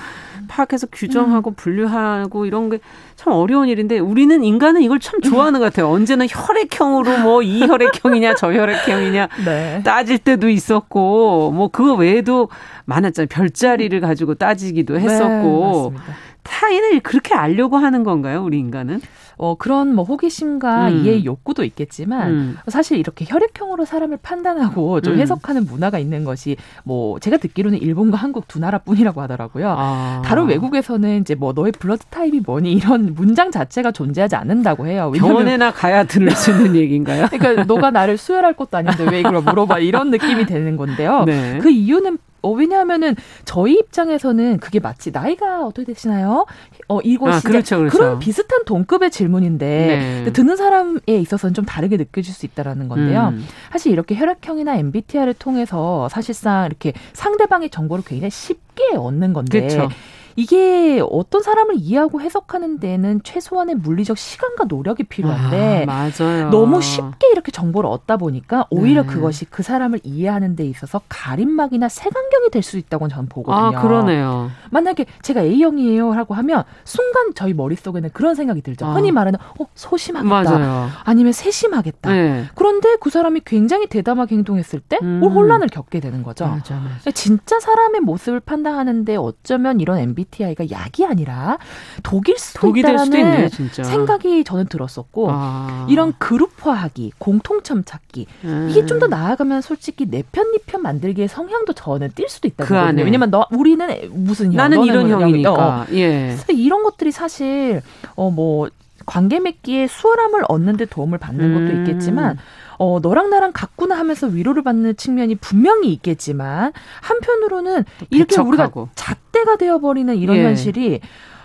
파악해서 규정하고 음. 분류하고 이런 게 참 어려운 일인데 우리는 인간은 이걸 참 좋아하는 것 같아요. 언제나 혈액형으로 뭐 이 혈액형이냐 저 혈액형이냐 네. 따질 때도 있었고 뭐 그거 외에도 많았잖아요. 별자리를 가지고 따지기도 했었고 네, 타인을 그렇게 알려고 하는 건가요, 우리 인간은? 어, 그런 뭐 호기심과 음. 이해 욕구도 있겠지만 음. 사실 이렇게 혈액형으로 사람을 판단하고 좀 음. 해석하는 문화가 있는 것이 뭐 제가 듣기로는 일본과 한국 두 나라뿐이라고 하더라고요. 아. 다른 외국에서는 이제 뭐 너의 blood type이 뭐니 이런 문장 자체가 존재하지 않는다고 해요. 병원에나 가야 들을 수 있는 얘기인가요? 그러니까 너가 나를 수혈할 것도 아닌데 왜 이걸 물어봐 이런 느낌이 되는 건데요. 네. 그 이유는 어, 왜냐하면은 저희 입장에서는 그게 마치 나이가 어떻게 되시나요? 어, 이곳이 아, 그렇죠, 그렇죠. 그런 비슷한 동급의 질문인데 네. 듣는 사람에 있어서는 좀 다르게 느껴질 수 있다라는 건데요. 음. 사실 이렇게 혈액형이나 MBTI를 통해서 사실상 이렇게 상대방의 정보를 굉장히 쉽게 얻는 건데 그렇죠. 이게 어떤 사람을 이해하고 해석하는 데는 최소한의 물리적 시간과 노력이 필요한데 아, 맞아요. 너무 쉽게 이렇게 정보를 얻다 보니까 오히려 네. 그것이 그 사람을 이해하는 데 있어서 가림막이나 색안경이 될 수 있다고 저는 보거든요. 아, 그러네요. 만약에 제가 A형이에요 라고 하면 순간 저희 머릿속에는 그런 생각이 들죠. 아. 흔히 말하는 어, 소심하겠다. 맞아요. 아니면 세심하겠다. 네. 그런데 그 사람이 굉장히 대담하게 행동했을 때 음. 혼란을 겪게 되는 거죠. 맞아, 맞아. 진짜 사람의 모습을 판단하는데 어쩌면 이런 MB MBTI가 약이 아니라 독일 수도 독이 있다라는 있네, 생각이 저는 들었었고 아. 이런 그룹화하기, 공통점 찾기 음. 이게 좀 더 나아가면 솔직히 내 편, 니편 만들기의 성향도 저는 띌 수도 있다고 그 보거든요. 왜냐면 너 우리는 무슨 형, 나는 이런 형이니까. 어. 예. 이런 것들이 사실 어뭐 관계 맺기에 수월함을 얻는 데 도움을 받는 음. 것도 있겠지만 어, 너랑 나랑 같구나 하면서 위로를 받는 측면이 분명히 있겠지만 한편으로는 이렇게 우리가 잣대가 되어버리는 이런 예. 현실이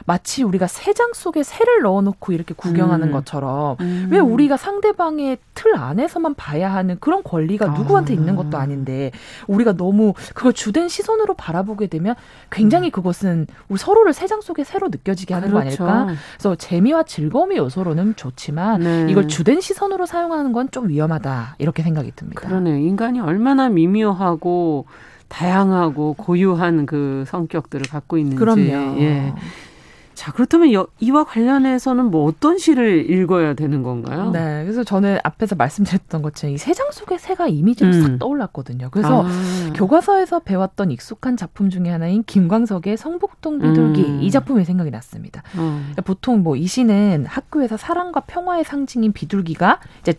마치 우리가 새장 속에 새를 넣어놓고 이렇게 구경하는 음. 것처럼 음. 왜 우리가 상대방의 틀 안에서만 봐야 하는 그런 권리가 아. 누구한테 있는 것도 아닌데 우리가 너무 그걸 주된 시선으로 바라보게 되면 굉장히 음. 그것은 우리 서로를 새장 속에 새로 느껴지게 하는 그렇죠. 거 아닐까? 그래서 재미와 즐거움의 요소로는 좋지만 네. 이걸 주된 시선으로 사용하는 건 좀 위험하다 이렇게 생각이 듭니다. 그러네요. 인간이 얼마나 미묘하고 다양하고 고유한 그 성격들을 갖고 있는지. 그럼요. 예. 자, 그렇다면 이와 관련해서는 뭐 어떤 시를 읽어야 되는 건가요? 네. 그래서 저는 앞에서 말씀드렸던 것처럼 이세장 속의 새가 이미지로 음. 싹 떠올랐거든요. 그래서 아. 교과서에서 배웠던 익숙한 작품 중에 하나인 김광석의 성북동 비둘기 음. 이 작품이 생각이 났습니다. 음. 보통 뭐 이 시는 학교에서 사랑과 평화의 상징인 비둘기가 이제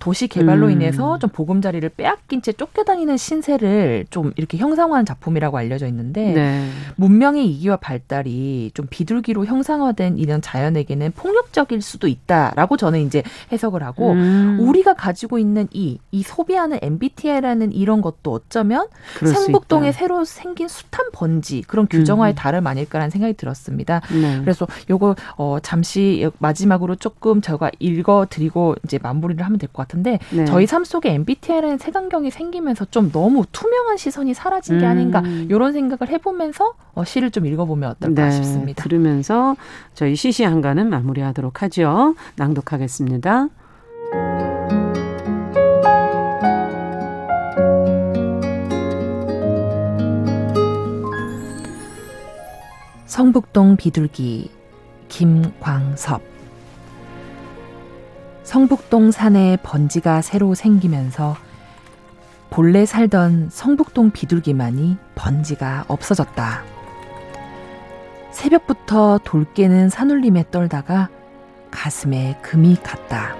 도시 개발로 음. 인해서 좀 보금자리를 빼앗긴 채 쫓겨다니는 신세를 좀 이렇게 형상화한 작품이라고 알려져 있는데 네. 문명의 이기와 발달이 좀 비둘기로 형상화된 이런 자연에게는 폭력적일 수도 있다라고 저는 이제 해석을 하고 음. 우리가 가지고 있는 이, 이 소비하는 MBTI라는 이런 것도 어쩌면 생북동에 새로 생긴 숱한 번지 그런 규정화의 음. 다름 아닐까라는 생각이 들었습니다. 네. 그래서 요거 어 잠시 마지막으로 조금 제가 읽어드리고 이제 마무리를 하면 될 것 같아요. 같은데 네. 저희 삶 속에 MBTI라는 색안경이 생기면서 좀 너무 투명한 시선이 사라진 게 음. 아닌가 이런 생각을 해보면서 어, 시를 좀 읽어보면 어떨까 네. 싶습니다. 들으면서 저희 시시 한가는 마무리하도록 하죠. 낭독하겠습니다. 성북동 비둘기 김광섭 성북동 산에 번지가 새로 생기면서 본래 살던 성북동 비둘기만이 번지가 없어졌다. 새벽부터 돌 깨는 산울림에 떨다가 가슴에 금이 갔다.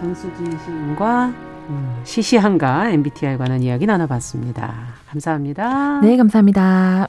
한수진 시인과 음, 시시한가 MBTI에 관한 이야기 나눠봤습니다. 감사합니다. 네, 감사합니다.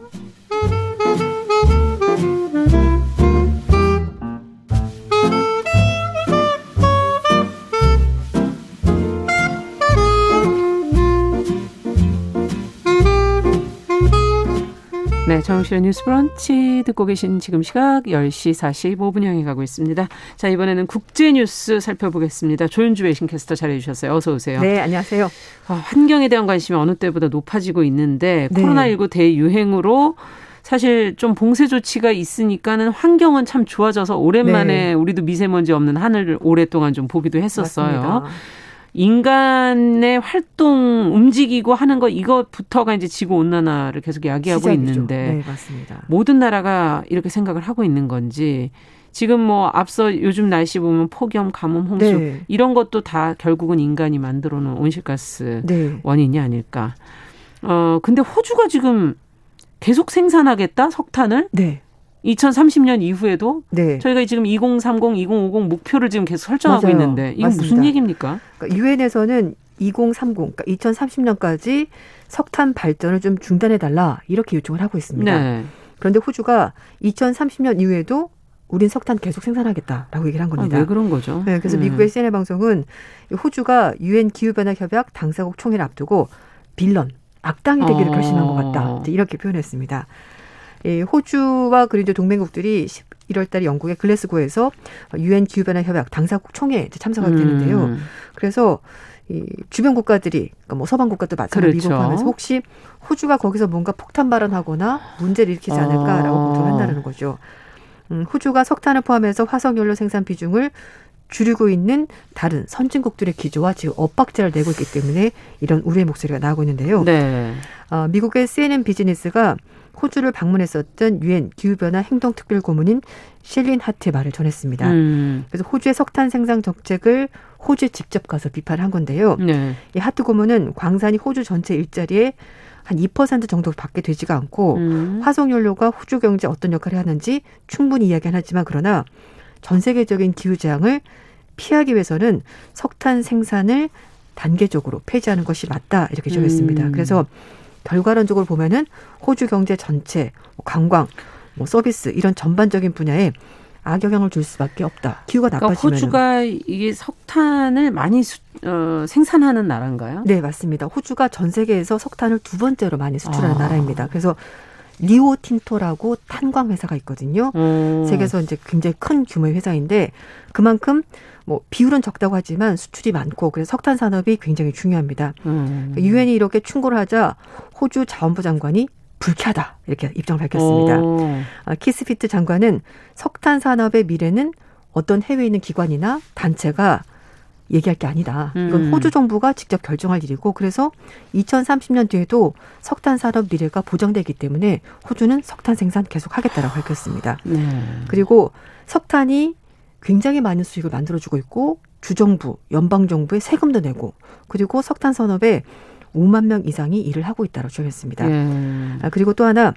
네, 정영실의 뉴스 브런치 듣고 계신 지금 시각 10시 45분 향해 가고 있습니다. 자, 이번에는 국제 뉴스 살펴보겠습니다. 조윤주 외신캐스터 잘해 주셨어요. 어서 오세요. 네, 안녕하세요. 아, 환경에 대한 관심이 어느 때보다 높아지고 있는데 네. 코로나19 대유행으로 사실 좀 봉쇄 조치가 있으니까는 환경은 참 좋아져서 오랜만에 네. 우리도 미세먼지 없는 하늘을 오랫동안 좀 보기도 했었어요. 맞습니다. 인간의 활동 움직이고 하는 거 이것부터가 이제 지구 온난화를 계속 야기하고 시작이죠. 있는데 네, 맞습니다. 모든 나라가 이렇게 생각을 하고 있는 건지 지금 뭐 앞서 요즘 날씨 보면 폭염, 가뭄, 홍수 네. 이런 것도 다 결국은 인간이 만들어 놓은 온실가스 네. 원인이 아닐까. 어 근데 호주가 지금 계속 생산하겠다 석탄을 네. 2030년 이후에도 네. 저희가 지금 2030, 2050 목표를 지금 계속 설정하고 맞아요. 있는데 이건 맞습니다. 무슨 얘기입니까? 그러니까 유엔에서는 2030, 그러니까 2030년까지 석탄 발전을 좀 중단해 달라 이렇게 요청을 하고 있습니다. 네. 그런데 호주가 2030년 이후에도 우린 석탄 계속 생산하겠다라고 얘기를 한 겁니다. 아, 왜 그런 거죠? 네, 그래서 음. 미국의 CNN 방송은 호주가 유엔 기후변화 협약 당사국 총회를 앞두고 빌런 악당이 되기를 어. 결심한 것 같다. 이렇게 표현했습니다. 이 호주와 그리고 동맹국들이 1월 달에 영국의 글래스고에서 유엔 기후변화 협약 당사국 총회에 참석하게 되는데요. 음. 그래서 이 주변 국가들이 그러니까 뭐 서방 국가도 마찬가지로 그렇죠. 미국 포함해서 혹시 호주가 거기서 뭔가 폭탄 발언하거나 문제를 일으키지 않을까라고 어. 걱정을 한다는 거죠. 음, 호주가 석탄을 포함해서 화석연료 생산 비중을 줄이고 있는 다른 선진국들의 기조와 지금 엇박자를 내고 있기 때문에 이런 우려의 목소리가 나오고 있는데요. 네. 어, 미국의 CNN 비즈니스가 호주를 방문했었던 유엔 기후변화 행동특별 고문인 실린 하트의 말을 전했습니다. 음. 그래서 호주의 석탄 생산 정책을 호주에 직접 가서 비판한 건데요. 네. 이 하트 고문은 광산이 호주 전체 일자리에 한 2% 정도 밖에 되지가 않고 음. 화석연료가 호주 경제에 어떤 역할을 하는지 충분히 이야기는 하지만 그러나 전 세계적인 기후 재앙을 피하기 위해서는 석탄 생산을 단계적으로 폐지하는 것이 맞다 이렇게 정했습니다. 음. 그래서 결과론적으로 보면은 호주 경제 전체, 뭐 관광, 뭐 서비스 이런 전반적인 분야에 악영향을 줄 수밖에 없다. 기후가 나빠지면 그러니까 호주가 이게 석탄을 많이 수, 어, 생산하는 나라인가요? 네, 맞습니다. 호주가 전 세계에서 석탄을 두 번째로 많이 수출하는 아. 나라입니다. 그래서 리오 틴토라고 탄광 회사가 있거든요. 음. 세계에서 이제 굉장히 큰 규모의 회사인데 그만큼 뭐 비율은 적다고 하지만 수출이 많고 그래서 석탄 산업이 굉장히 중요합니다. 음. 유엔이 이렇게 충고를 하자 호주 자원부 장관이 불쾌하다 이렇게 입장을 밝혔습니다. 어, 키스피트 장관은 석탄 산업의 미래는 어떤 해외에 있는 기관이나 단체가 얘기할 게 아니다. 이건 음. 호주 정부가 직접 결정할 일이고 그래서 2030년 뒤에도 석탄 산업 미래가 보장되기 때문에 호주는 석탄 생산 계속하겠다라고 밝혔습니다. 네. 그리고 석탄이 굉장히 많은 수익을 만들어주고 있고 주정부, 연방정부에 세금도 내고 그리고 석탄 산업에 5만 명 이상이 일을 하고 있다고 주장했습니다. 예. 아, 그리고 또 하나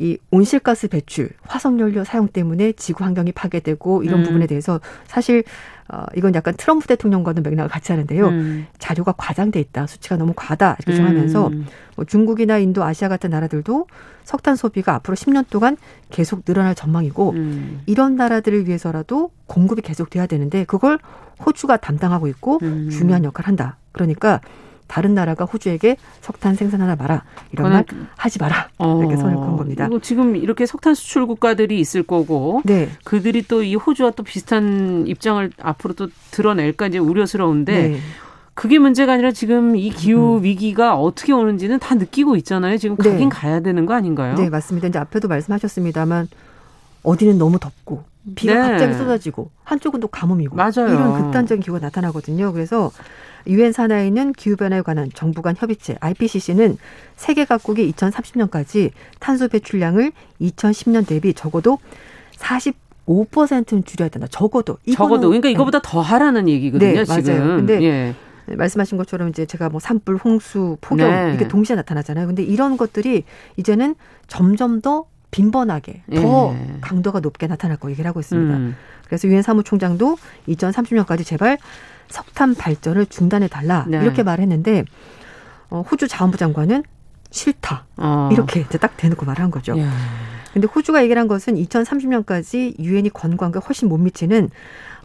이 온실가스 배출, 화석연료 사용 때문에 지구 환경이 파괴되고 이런 음. 부분에 대해서 사실 어, 이건 약간 트럼프 대통령과는 맥락을 같이 하는데요. 음. 자료가 과장돼 있다. 수치가 너무 과다. 이렇게 정하면서 음. 뭐 중국이나 인도, 아시아 같은 나라들도 석탄 소비가 앞으로 10년 동안 계속 늘어날 전망이고 음. 이런 나라들을 위해서라도 공급이 계속 돼야 되는데 그걸 호주가 담당하고 있고 음. 중요한 역할을 한다. 그러니까 다른 나라가 호주에게 석탄 생산하나 마라 이런 말 하지 마라 어. 이렇게 선을 그은 겁니다. 그리고 지금 이렇게 석탄 수출 국가들이 있을 거고 네. 그들이 또 이 호주와 또 비슷한 입장을 앞으로 또 드러낼까 이제 우려스러운데 네. 그게 문제가 아니라 지금 이 기후 음. 위기가 어떻게 오는지는 다 느끼고 있잖아요. 지금 네. 가긴 가야 되는 거 아닌가요? 네, 맞습니다. 이제 앞에도 말씀하셨습니다만 어디는 너무 덥고 비가 네. 갑자기 쏟아지고 한쪽은 또 가뭄이고 맞아요. 이런 극단적인 기후가 나타나거든요. 그래서 유엔 산하에 있는 기후변화에 관한 정부 간 협의체 IPCC는 세계 각국이 2030년까지 탄소 배출량을 2010년 대비 적어도 45%는 줄여야 된다. 적어도. 적어도. 그러니까 이거보다 네. 더 하라는 얘기거든요, 네, 지금. 맞아요. 근데 예. 말씀하신 것처럼 이제 제가 뭐 산불, 홍수, 폭염 네. 이게 동시에 나타나잖아요. 근데 이런 것들이 이제는 점점 더 빈번하게 더 예. 강도가 높게 나타날 거 얘기를 하고 있습니다. 음. 그래서 유엔 사무총장도 2030년까지 제발 석탄 발전을 중단해 달라 네. 이렇게 말했는데 어, 호주 자원부 장관은 싫다 어. 이렇게 이제 딱 대놓고 말한 거죠. 예. 근데 호주가 얘기를 한 것은 2030년까지 유엔이 권고한 게 훨씬 못 미치는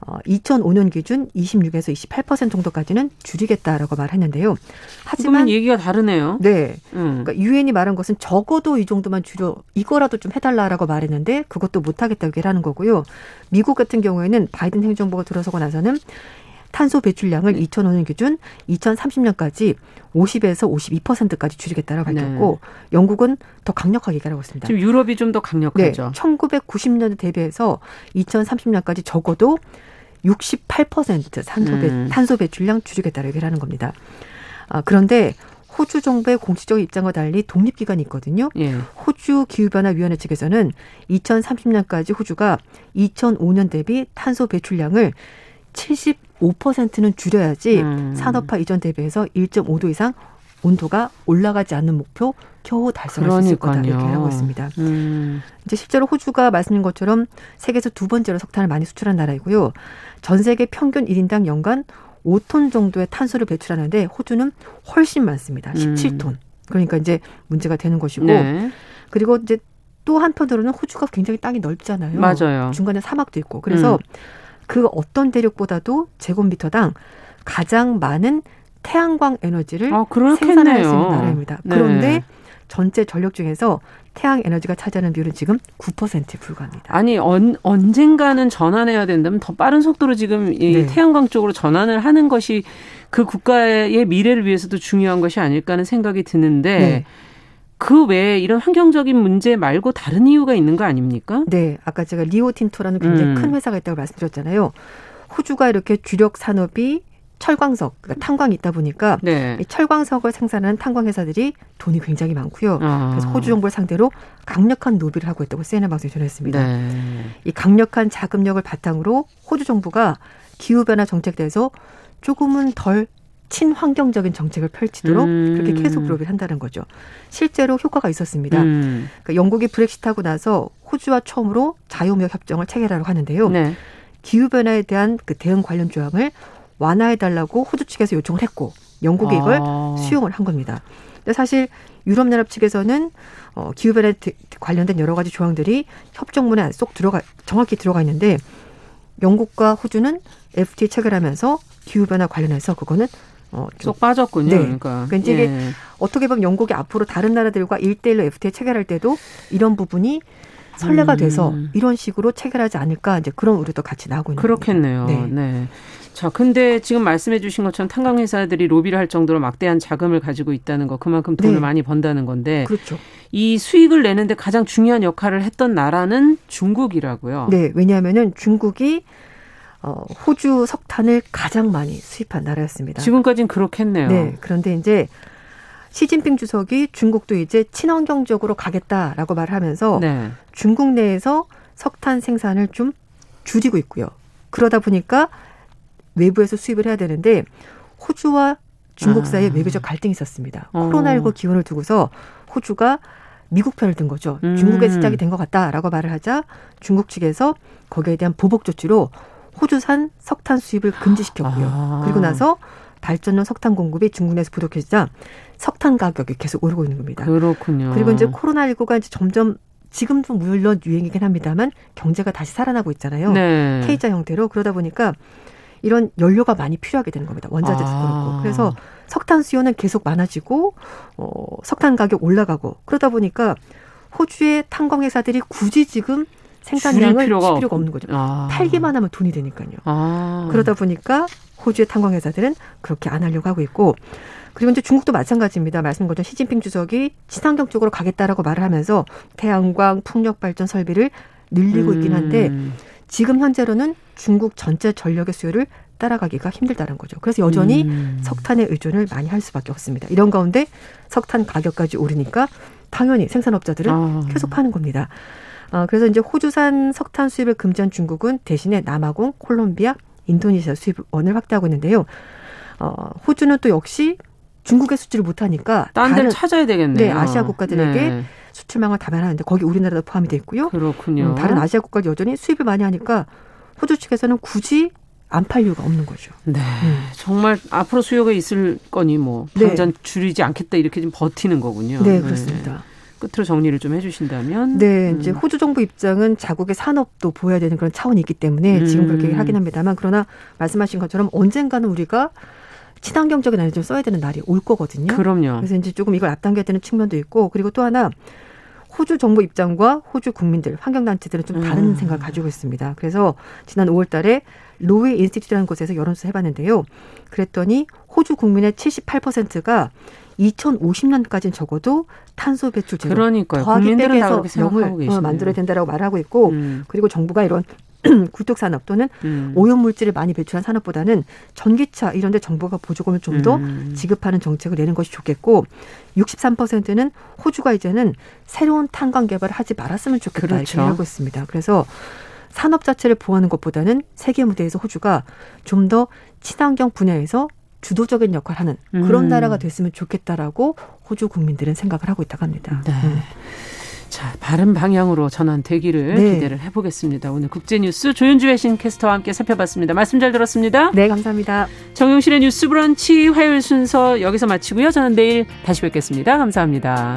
어, 2005년 기준 26에서 28% 정도까지는 줄이겠다라고 말했는데요. 하지만 얘기가 다르네요. 네. 음. 그러니까 유엔이 말한 것은 적어도 이 정도만 줄여 이거라도 좀 해달라라고 말했는데 그것도 못하겠다고 얘기를 하는 거고요. 미국 같은 경우에는 바이든 행정부가 들어서고 나서는 탄소 배출량을 2005년 기준 2030년까지 50에서 52%까지 줄이겠다라고 밝혔고 네. 영국은 더 강력하게 얘기하고 있습니다. 지금 유럽이 좀 더 강력하죠. 네, 1990년에 대비해서 2030년까지 적어도 68% 탄소, 배, 음. 탄소 배출량 줄이겠다고 얘기를 하는 겁니다. 아, 그런데 호주 정부의 공식적 입장과 달리 독립기관이 있거든요. 예. 호주 기후변화위원회 측에서는 2030년까지 호주가 2005년 대비 탄소 배출량을 75%는 줄여야지 음. 산업화 이전 대비해서 1.5도 이상 온도가 올라가지 않는 목표 겨우 달성할 그러니까요. 수 있을 거다 이렇게 하고 있습니다. 음. 이제 실제로 호주가 말씀드린 것처럼 세계에서 두 번째로 석탄을 많이 수출한 나라이고요. 전 세계 평균 1인당 연간 5톤 정도의 탄소를 배출하는데 호주는 훨씬 많습니다. 17톤. 음. 그러니까 이제 문제가 되는 것이고 네. 그리고 이제 또 한편으로는 호주가 굉장히 땅이 넓잖아요. 맞아요. 중간에 사막도 있고. 그래서 음. 그 어떤 대륙보다도 제곱미터당 가장 많은 태양광 에너지를 아, 생산할 수 있는 나라입니다. 네. 그런데 전체 전력 중에서 태양 에너지가 차지하는 비율은 지금 9%에 불과합니다. 아니 언, 언젠가는 전환해야 된다면 더 빠른 속도로 지금 이 네. 태양광 쪽으로 전환을 하는 것이 그 국가의 미래를 위해서도 중요한 것이 아닐까 하는 생각이 드는데 네. 그 외에 이런 환경적인 문제 말고 다른 이유가 있는 거 아닙니까? 네, 아까 제가 리오틴토라는 굉장히 음. 큰 회사가 있다고 말씀드렸잖아요. 호주가 이렇게 주력 산업이 철광석, 그러니까 탄광이 있다 보니까 네. 이 철광석을 생산하는 탄광 회사들이 돈이 굉장히 많고요. 아. 그래서 호주 정부를 상대로 강력한 로비를 하고 있다고 CNN 방송이 전했습니다. 네. 이 강력한 자금력을 바탕으로 호주 정부가 기후 변화 정책대에서 조금은 덜 친환경적인 정책을 펼치도록 음. 그렇게 계속 로비를 한다는 거죠. 실제로 효과가 있었습니다. 음. 그러니까 영국이 브렉시트하고 나서 호주와 처음으로 자유무역 협정을 체결하려고 하는데요. 네. 기후 변화에 대한 그 대응 관련 조항을 완화해 달라고 호주 측에서 요청을 했고 영국이 이걸 아. 수용을 한 겁니다. 근데 사실 유럽연합 측에서는 어, 기후 변화에 관련된 여러 가지 조항들이 협정문에 쏙 들어가 정확히 들어가 있는데 영국과 호주는 FTA 체결하면서 기후 변화 관련해서 그거는 어, 쏙 빠졌군요. 네. 그러니까. 그러니까 이게 예. 어떻게 보면 영국이 앞으로 다른 나라들과 일대일로 FTA 체결할 때도 이런 부분이 선례가 음. 돼서 이런 식으로 체결하지 않을까 이제 그런 우려도 같이 나오고 있는 그렇겠네요. 네. 네. 자, 근데 지금 말씀해 주신 것처럼 탄광 회사들이 로비를 할 정도로 막대한 자금을 가지고 있다는 거 그만큼 돈을 네. 많이 번다는 건데 그렇죠. 이 수익을 내는데 가장 중요한 역할을 했던 나라는 중국이라고요. 네, 왜냐하면은 중국이 어, 호주 석탄을 가장 많이 수입한 나라였습니다. 지금까지는 그렇겠네요. 네, 그런데 이제 시진핑 주석이 중국도 이제 친환경적으로 가겠다라고 말하면서 네. 중국 내에서 석탄 생산을 좀 줄이고 있고요. 그러다 보니까 외부에서 수입을 해야 되는데 호주와 중국 사이에 아. 외교적 갈등이 있었습니다. 어. 코로나19 기운을 두고서 호주가 미국 편을 든 거죠. 음. 중국에 시작이 된 것 같다라고 말을 하자 중국 측에서 거기에 대한 보복 조치로 호주산 석탄 수입을 금지시켰고요. 아. 그리고 나서 발전용 석탄 공급이 중국 내에서 부족해지자 석탄 가격이 계속 오르고 있는 겁니다. 그렇군요. 그리고 이제 코로나19가 이제 점점 지금도 물론 유행이긴 합니다만 경제가 다시 살아나고 있잖아요. 네. K자 형태로 그러다 보니까 이런 연료가 많이 필요하게 되는 겁니다. 원자재도 아. 그렇고. 그래서 석탄 수요는 계속 많아지고 어, 석탄 가격 올라가고 그러다 보니까 호주의 탄광 회사들이 굳이 지금 생산량을 필요가, 줄 필요가 없는 거죠. 아. 팔기만 하면 돈이 되니까요. 아. 그러다 보니까 호주의 탄광 회사들은 그렇게 안 하려고 하고 있고 그리고 이제 중국도 마찬가지입니다. 말씀 것처럼 시진핑 주석이 친환경 쪽으로 가겠다라고 말을 하면서 태양광 풍력 발전 설비를 늘리고 음. 있긴 한데 지금 현재로는 중국 전체 전력의 수요를 따라가기가 힘들다는 거죠. 그래서 여전히 음. 석탄의 의존을 많이 할 수밖에 없습니다. 이런 가운데 석탄 가격까지 오르니까 당연히 생산업자들은 아. 계속 파는 겁니다. 어, 그래서 이제 호주산 석탄 수입을 금지한 중국은 대신에 남아공, 콜롬비아, 인도네시아 수입원을 확대하고 있는데요. 어, 호주는 또 역시 중국의 수출을 못하니까 딴 데를 찾아야 되겠네요. 네, 아시아 국가들에게 네. 수출망을 다변하는데 거기 우리나라도 포함이 돼 있고요. 그렇군요. 음, 다른 아시아 국가 여전히 수입을 많이 하니까 호주 측에서는 굳이 안 팔 이유가 없는 거죠. 네. 음. 정말 앞으로 수요가 있을 거니 뭐 당장 네. 줄이지 않겠다 이렇게 좀 버티는 거군요. 네, 그렇습니다. 네. 끝으로 정리를 좀 해주신다면. 네, 음. 이제 호주 정부 입장은 자국의 산업도 보여야 되는 그런 차원이 있기 때문에 음. 지금 그렇게 하긴 합니다만 그러나 말씀하신 것처럼 언젠가는 우리가 친환경적인 에너지를 써야 되는 날이 올 거거든요. 그럼요. 그래서 이제 조금 이걸 앞당겨야 되는 측면도 있고 그리고 또 하나 호주 정부 입장과 호주 국민들, 환경단체들은 좀 다른 음. 생각을 가지고 있습니다. 그래서 지난 5월 달에 Lowy Institute라는 곳에서 여론조사 해봤는데요. 그랬더니 호주 국민의 78%가 2050년까지는 적어도 탄소 배출 제로 그러니까요. 더하기 빼기해서 영을 어, 만들어야 된다라고 말하고 있고 음. 그리고 정부가 이런 굴뚝 산업 또는 음. 오염 물질을 많이 배출한 산업보다는 전기차 이런 데 정부가 보조금을 좀더 음. 지급하는 정책을 내는 것이 좋겠고 63%는 호주가 이제는 새로운 탄광 개발을 하지 말았으면 좋겠다 그렇죠. 이렇게 하고 있습니다. 그래서 산업 자체를 보호하는 것보다는 세계 무대에서 호주가 좀 더 친환경 분야에서 주도적인 역할을 하는 그런 음. 나라가 됐으면 좋겠다라고 호주 국민들은 생각을 하고 있다고 합니다. 네. 음. 자, 바른 방향으로 전환되기를 네. 기대를 해보겠습니다. 오늘 국제뉴스 조윤주 외신 캐스터와 함께 살펴봤습니다. 말씀 잘 들었습니다. 네, 감사합니다. 정용실의 뉴스 브런치 화요일 순서 여기서 마치고요. 저는 내일 다시 뵙겠습니다. 감사합니다.